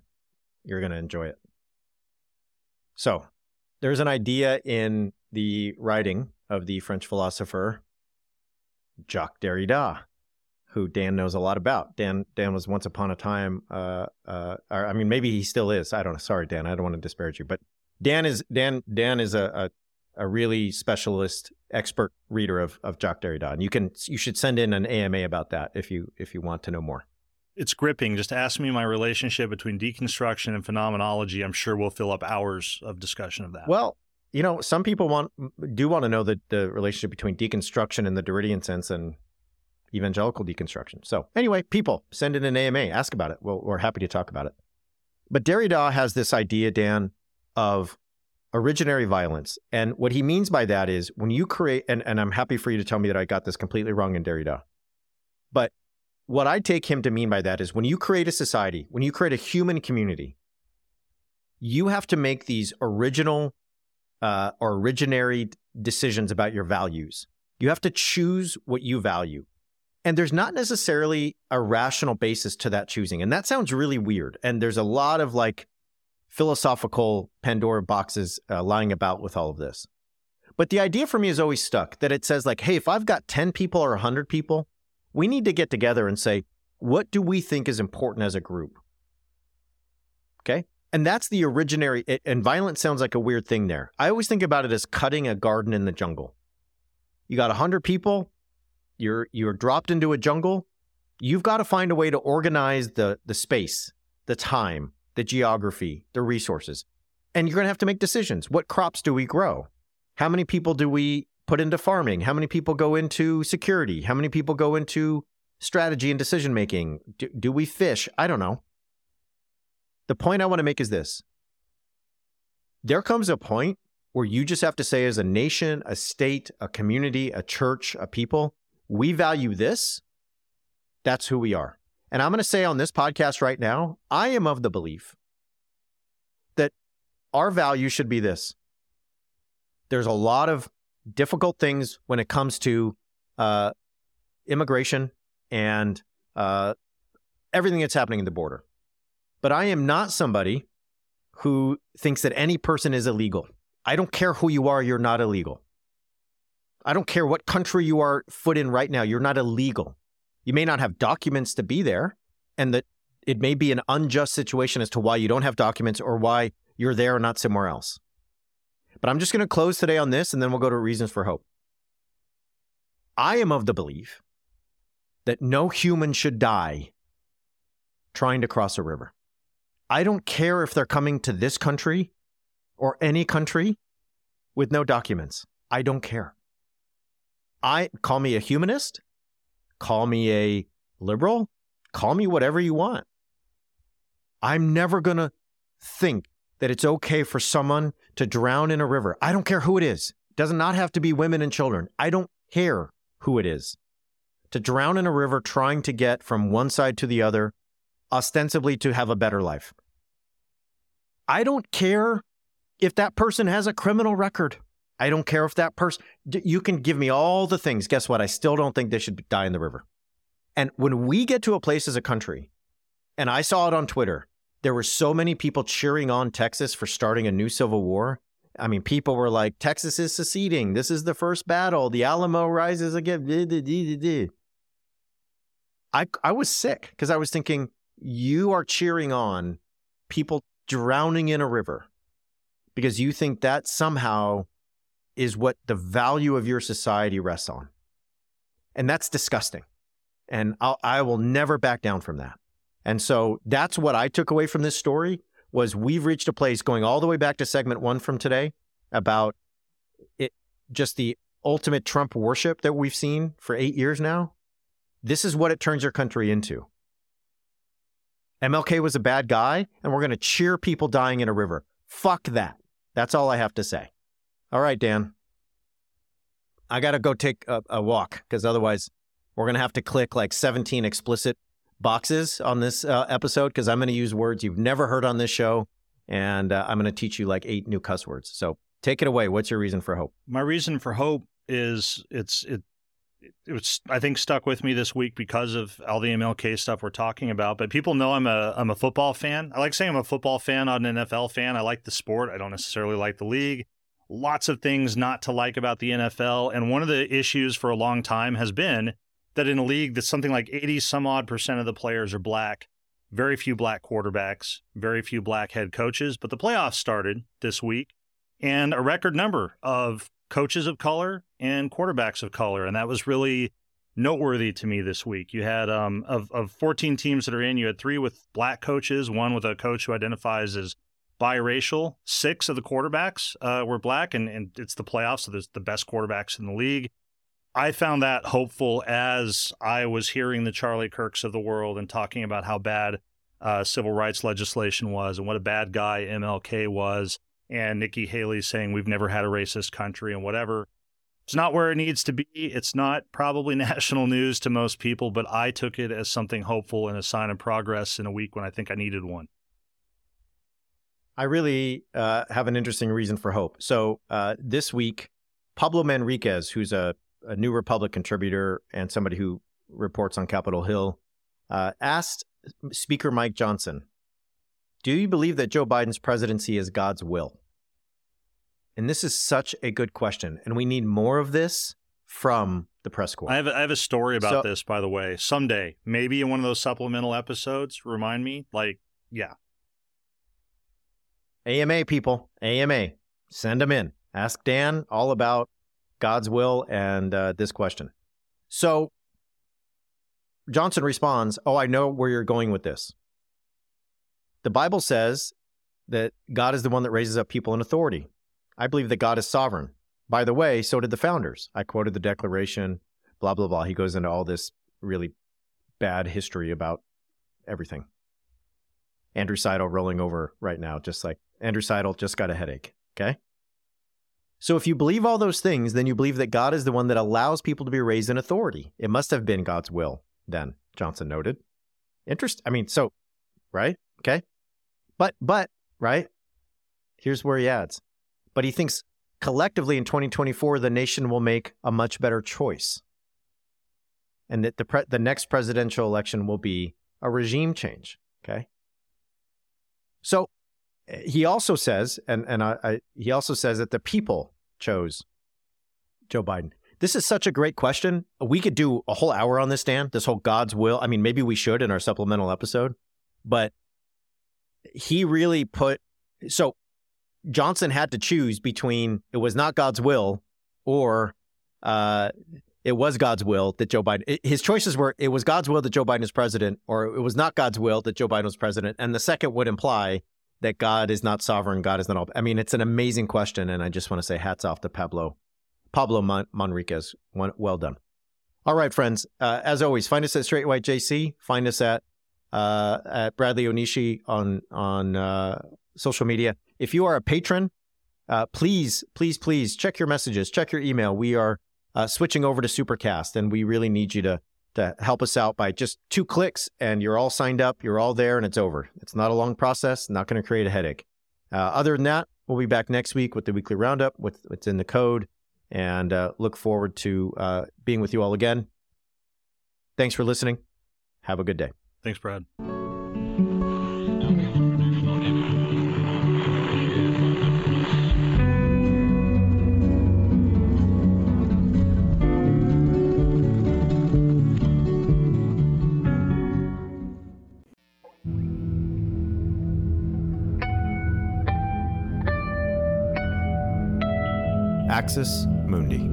you're going to enjoy it. So, there's an idea in the writing of the French philosopher Jacques Derrida who Dan knows a lot about. Dan Dan was once upon a time, uh, uh, or, I mean, maybe he still is. I don't know. Sorry, Dan. I don't want to disparage you, but Dan is Dan Dan is a a, a really specialist, expert reader of of Jacques Derrida, and you can you should send in an AMA about that if you if you want to know more.
It's gripping. Just ask me my relationship between deconstruction and phenomenology. I'm sure we'll fill up hours of discussion of that.
Well, you know, some people want do want to know the the relationship between deconstruction in the Derridian sense and evangelical deconstruction. So, anyway, people, send in an AMA, ask about it. Well, we're happy to talk about it. But Derrida has this idea, Dan, of originary violence. And what he means by that is when you create, and, and I'm happy for you to tell me that I got this completely wrong in Derrida. But what I take him to mean by that is when you create a society, when you create a human community, you have to make these original uh, or originary decisions about your values. You have to choose what you value. And there's not necessarily a rational basis to that choosing. And that sounds really weird. And there's a lot of like philosophical Pandora boxes uh, lying about with all of this. But the idea for me is always stuck that it says, like, hey, if I've got 10 people or 100 people, we need to get together and say, what do we think is important as a group? Okay. And that's the originary, and violence sounds like a weird thing there. I always think about it as cutting a garden in the jungle. You got 100 people, you're you're dropped into a jungle. You've got to find a way to organize the the space, the time, the geography, the resources. And you're going to have to make decisions. What crops do we grow? How many people do we put into farming? How many people go into security? How many people go into strategy and decision making? Do, do we fish? I don't know. The point I want to make is this there comes a point where you just have to say, as a nation, a state, a community, a church, a people, we value this, that's who we are. And I'm going to say on this podcast right now, I am of the belief that our value should be this. There's a lot of difficult things when it comes to uh, immigration and uh, everything that's happening in the border. But I am not somebody who thinks that any person is illegal. I don't care who you are, you're not illegal. I don't care what country you are foot in right now, you're not illegal. You may not have documents to be there, and that it may be an unjust situation as to why you don't have documents or why you're there and not somewhere else. But I'm just going to close today on this and then we'll go to reasons for hope. I am of the belief that no human should die trying to cross a river. I don't care if they're coming to this country or any country with no documents. I don't care. I call me a humanist, call me a liberal, call me whatever you want. I'm never going to think that it's okay for someone to drown in a river. I don't care who it is. It does not not have to be women and children. I don't care who it is. To drown in a river trying to get from one side to the other, ostensibly to have a better life. I don't care if that person has a criminal record. I don't care if that person, you can give me all the things. Guess what? I still don't think they should die in the river. And when we get to a place as a country, and I saw it on Twitter, there were so many people cheering on Texas for starting a new civil war. I mean, people were like, Texas is seceding. This is the first battle. The Alamo rises again. I, I was sick because I was thinking, you are cheering on people drowning in a river because you think that somehow is what the value of your society rests on. And that's disgusting. And I'll, I will never back down from that. And so that's what I took away from this story was we've reached a place going all the way back to segment one from today about it, just the ultimate Trump worship that we've seen for eight years now. This is what it turns your country into. MLK was a bad guy, and we're going to cheer people dying in a river. Fuck that. That's all I have to say. All right, Dan. I got to go take a, a walk because otherwise we're going to have to click like 17 explicit boxes on this uh, episode because I'm going to use words you've never heard on this show. And uh, I'm going to teach you like eight new cuss words. So take it away. What's your reason for hope?
My reason for hope is it's it it was I think stuck with me this week because of all the MLK stuff we're talking about. But people know I'm a I'm a football fan. I like saying I'm a football fan, not an NFL fan. I like the sport. I don't necessarily like the league. Lots of things not to like about the NFL, and one of the issues for a long time has been that in a league that's something like 80 some odd percent of the players are black, very few black quarterbacks, very few black head coaches. But the playoffs started this week, and a record number of coaches of color and quarterbacks of color. And that was really noteworthy to me this week. You had, um, of, of 14 teams that are in, you had three with black coaches, one with a coach who identifies as biracial. Six of the quarterbacks uh, were black, and, and it's the playoffs, so there's the best quarterbacks in the league. I found that hopeful as I was hearing the Charlie Kirks of the world and talking about how bad uh, civil rights legislation was and what a bad guy MLK was and Nikki Haley saying we've never had a racist country and whatever. It's not where it needs to be. It's not probably national news to most people, but I took it as something hopeful and a sign of progress in a week when I think I needed one.
I really uh, have an interesting reason for hope. So uh, this week, Pablo Manriquez, who's a, a, New Republic contributor and somebody who reports on Capitol Hill, uh, asked Speaker Mike Johnson do you believe that Joe Biden's presidency is God's will? And this is such a good question. And we need more of this from the press corps.
I have a, I have a story about so, this, by the way. Someday, maybe in one of those supplemental episodes, remind me. Like, yeah.
AMA people, AMA, send them in. Ask Dan all about God's will and uh, this question. So Johnson responds, Oh, I know where you're going with this. The Bible says that God is the one that raises up people in authority. I believe that God is sovereign. By the way, so did the founders. I quoted the Declaration, blah, blah, blah. He goes into all this really bad history about everything. Andrew Seidel rolling over right now, just like Andrew Seidel just got a headache. Okay. So if you believe all those things, then you believe that God is the one that allows people to be raised in authority. It must have been God's will, then, Johnson noted. Interest. I mean, so, right? Okay. But, but, right? Here's where he adds. But he thinks collectively in 2024, the nation will make a much better choice. And that the, pre- the next presidential election will be a regime change. Okay. So he also says, and, and I, I, he also says that the people chose Joe Biden. This is such a great question. We could do a whole hour on this, Dan, this whole God's will. I mean, maybe we should in our supplemental episode, but he really put so Johnson had to choose between it was not God's will or uh, it was God's will that Joe Biden. His choices were it was God's will that Joe Biden is president, or it was not God's will that Joe Biden was president. And the second would imply that God is not sovereign. God is not all. I mean, it's an amazing question, and I just want to say hats off to Pablo Pablo Mon- Manriquez. Well done. All right, friends. Uh, as always, find us at Straight White JC. Find us at uh, at Bradley Onishi on on uh, social media. If you are a patron, uh, please, please, please check your messages, check your email. We are uh, switching over to Supercast, and we really need you to to help us out by just two clicks, and you're all signed up, you're all there, and it's over. It's not a long process, not going to create a headache. Uh, other than that, we'll be back next week with the weekly roundup, with what's in the code, and uh, look forward to being with you all again. Thanks for listening. Have a good day.
Thanks, Brad.
Axis Mundi.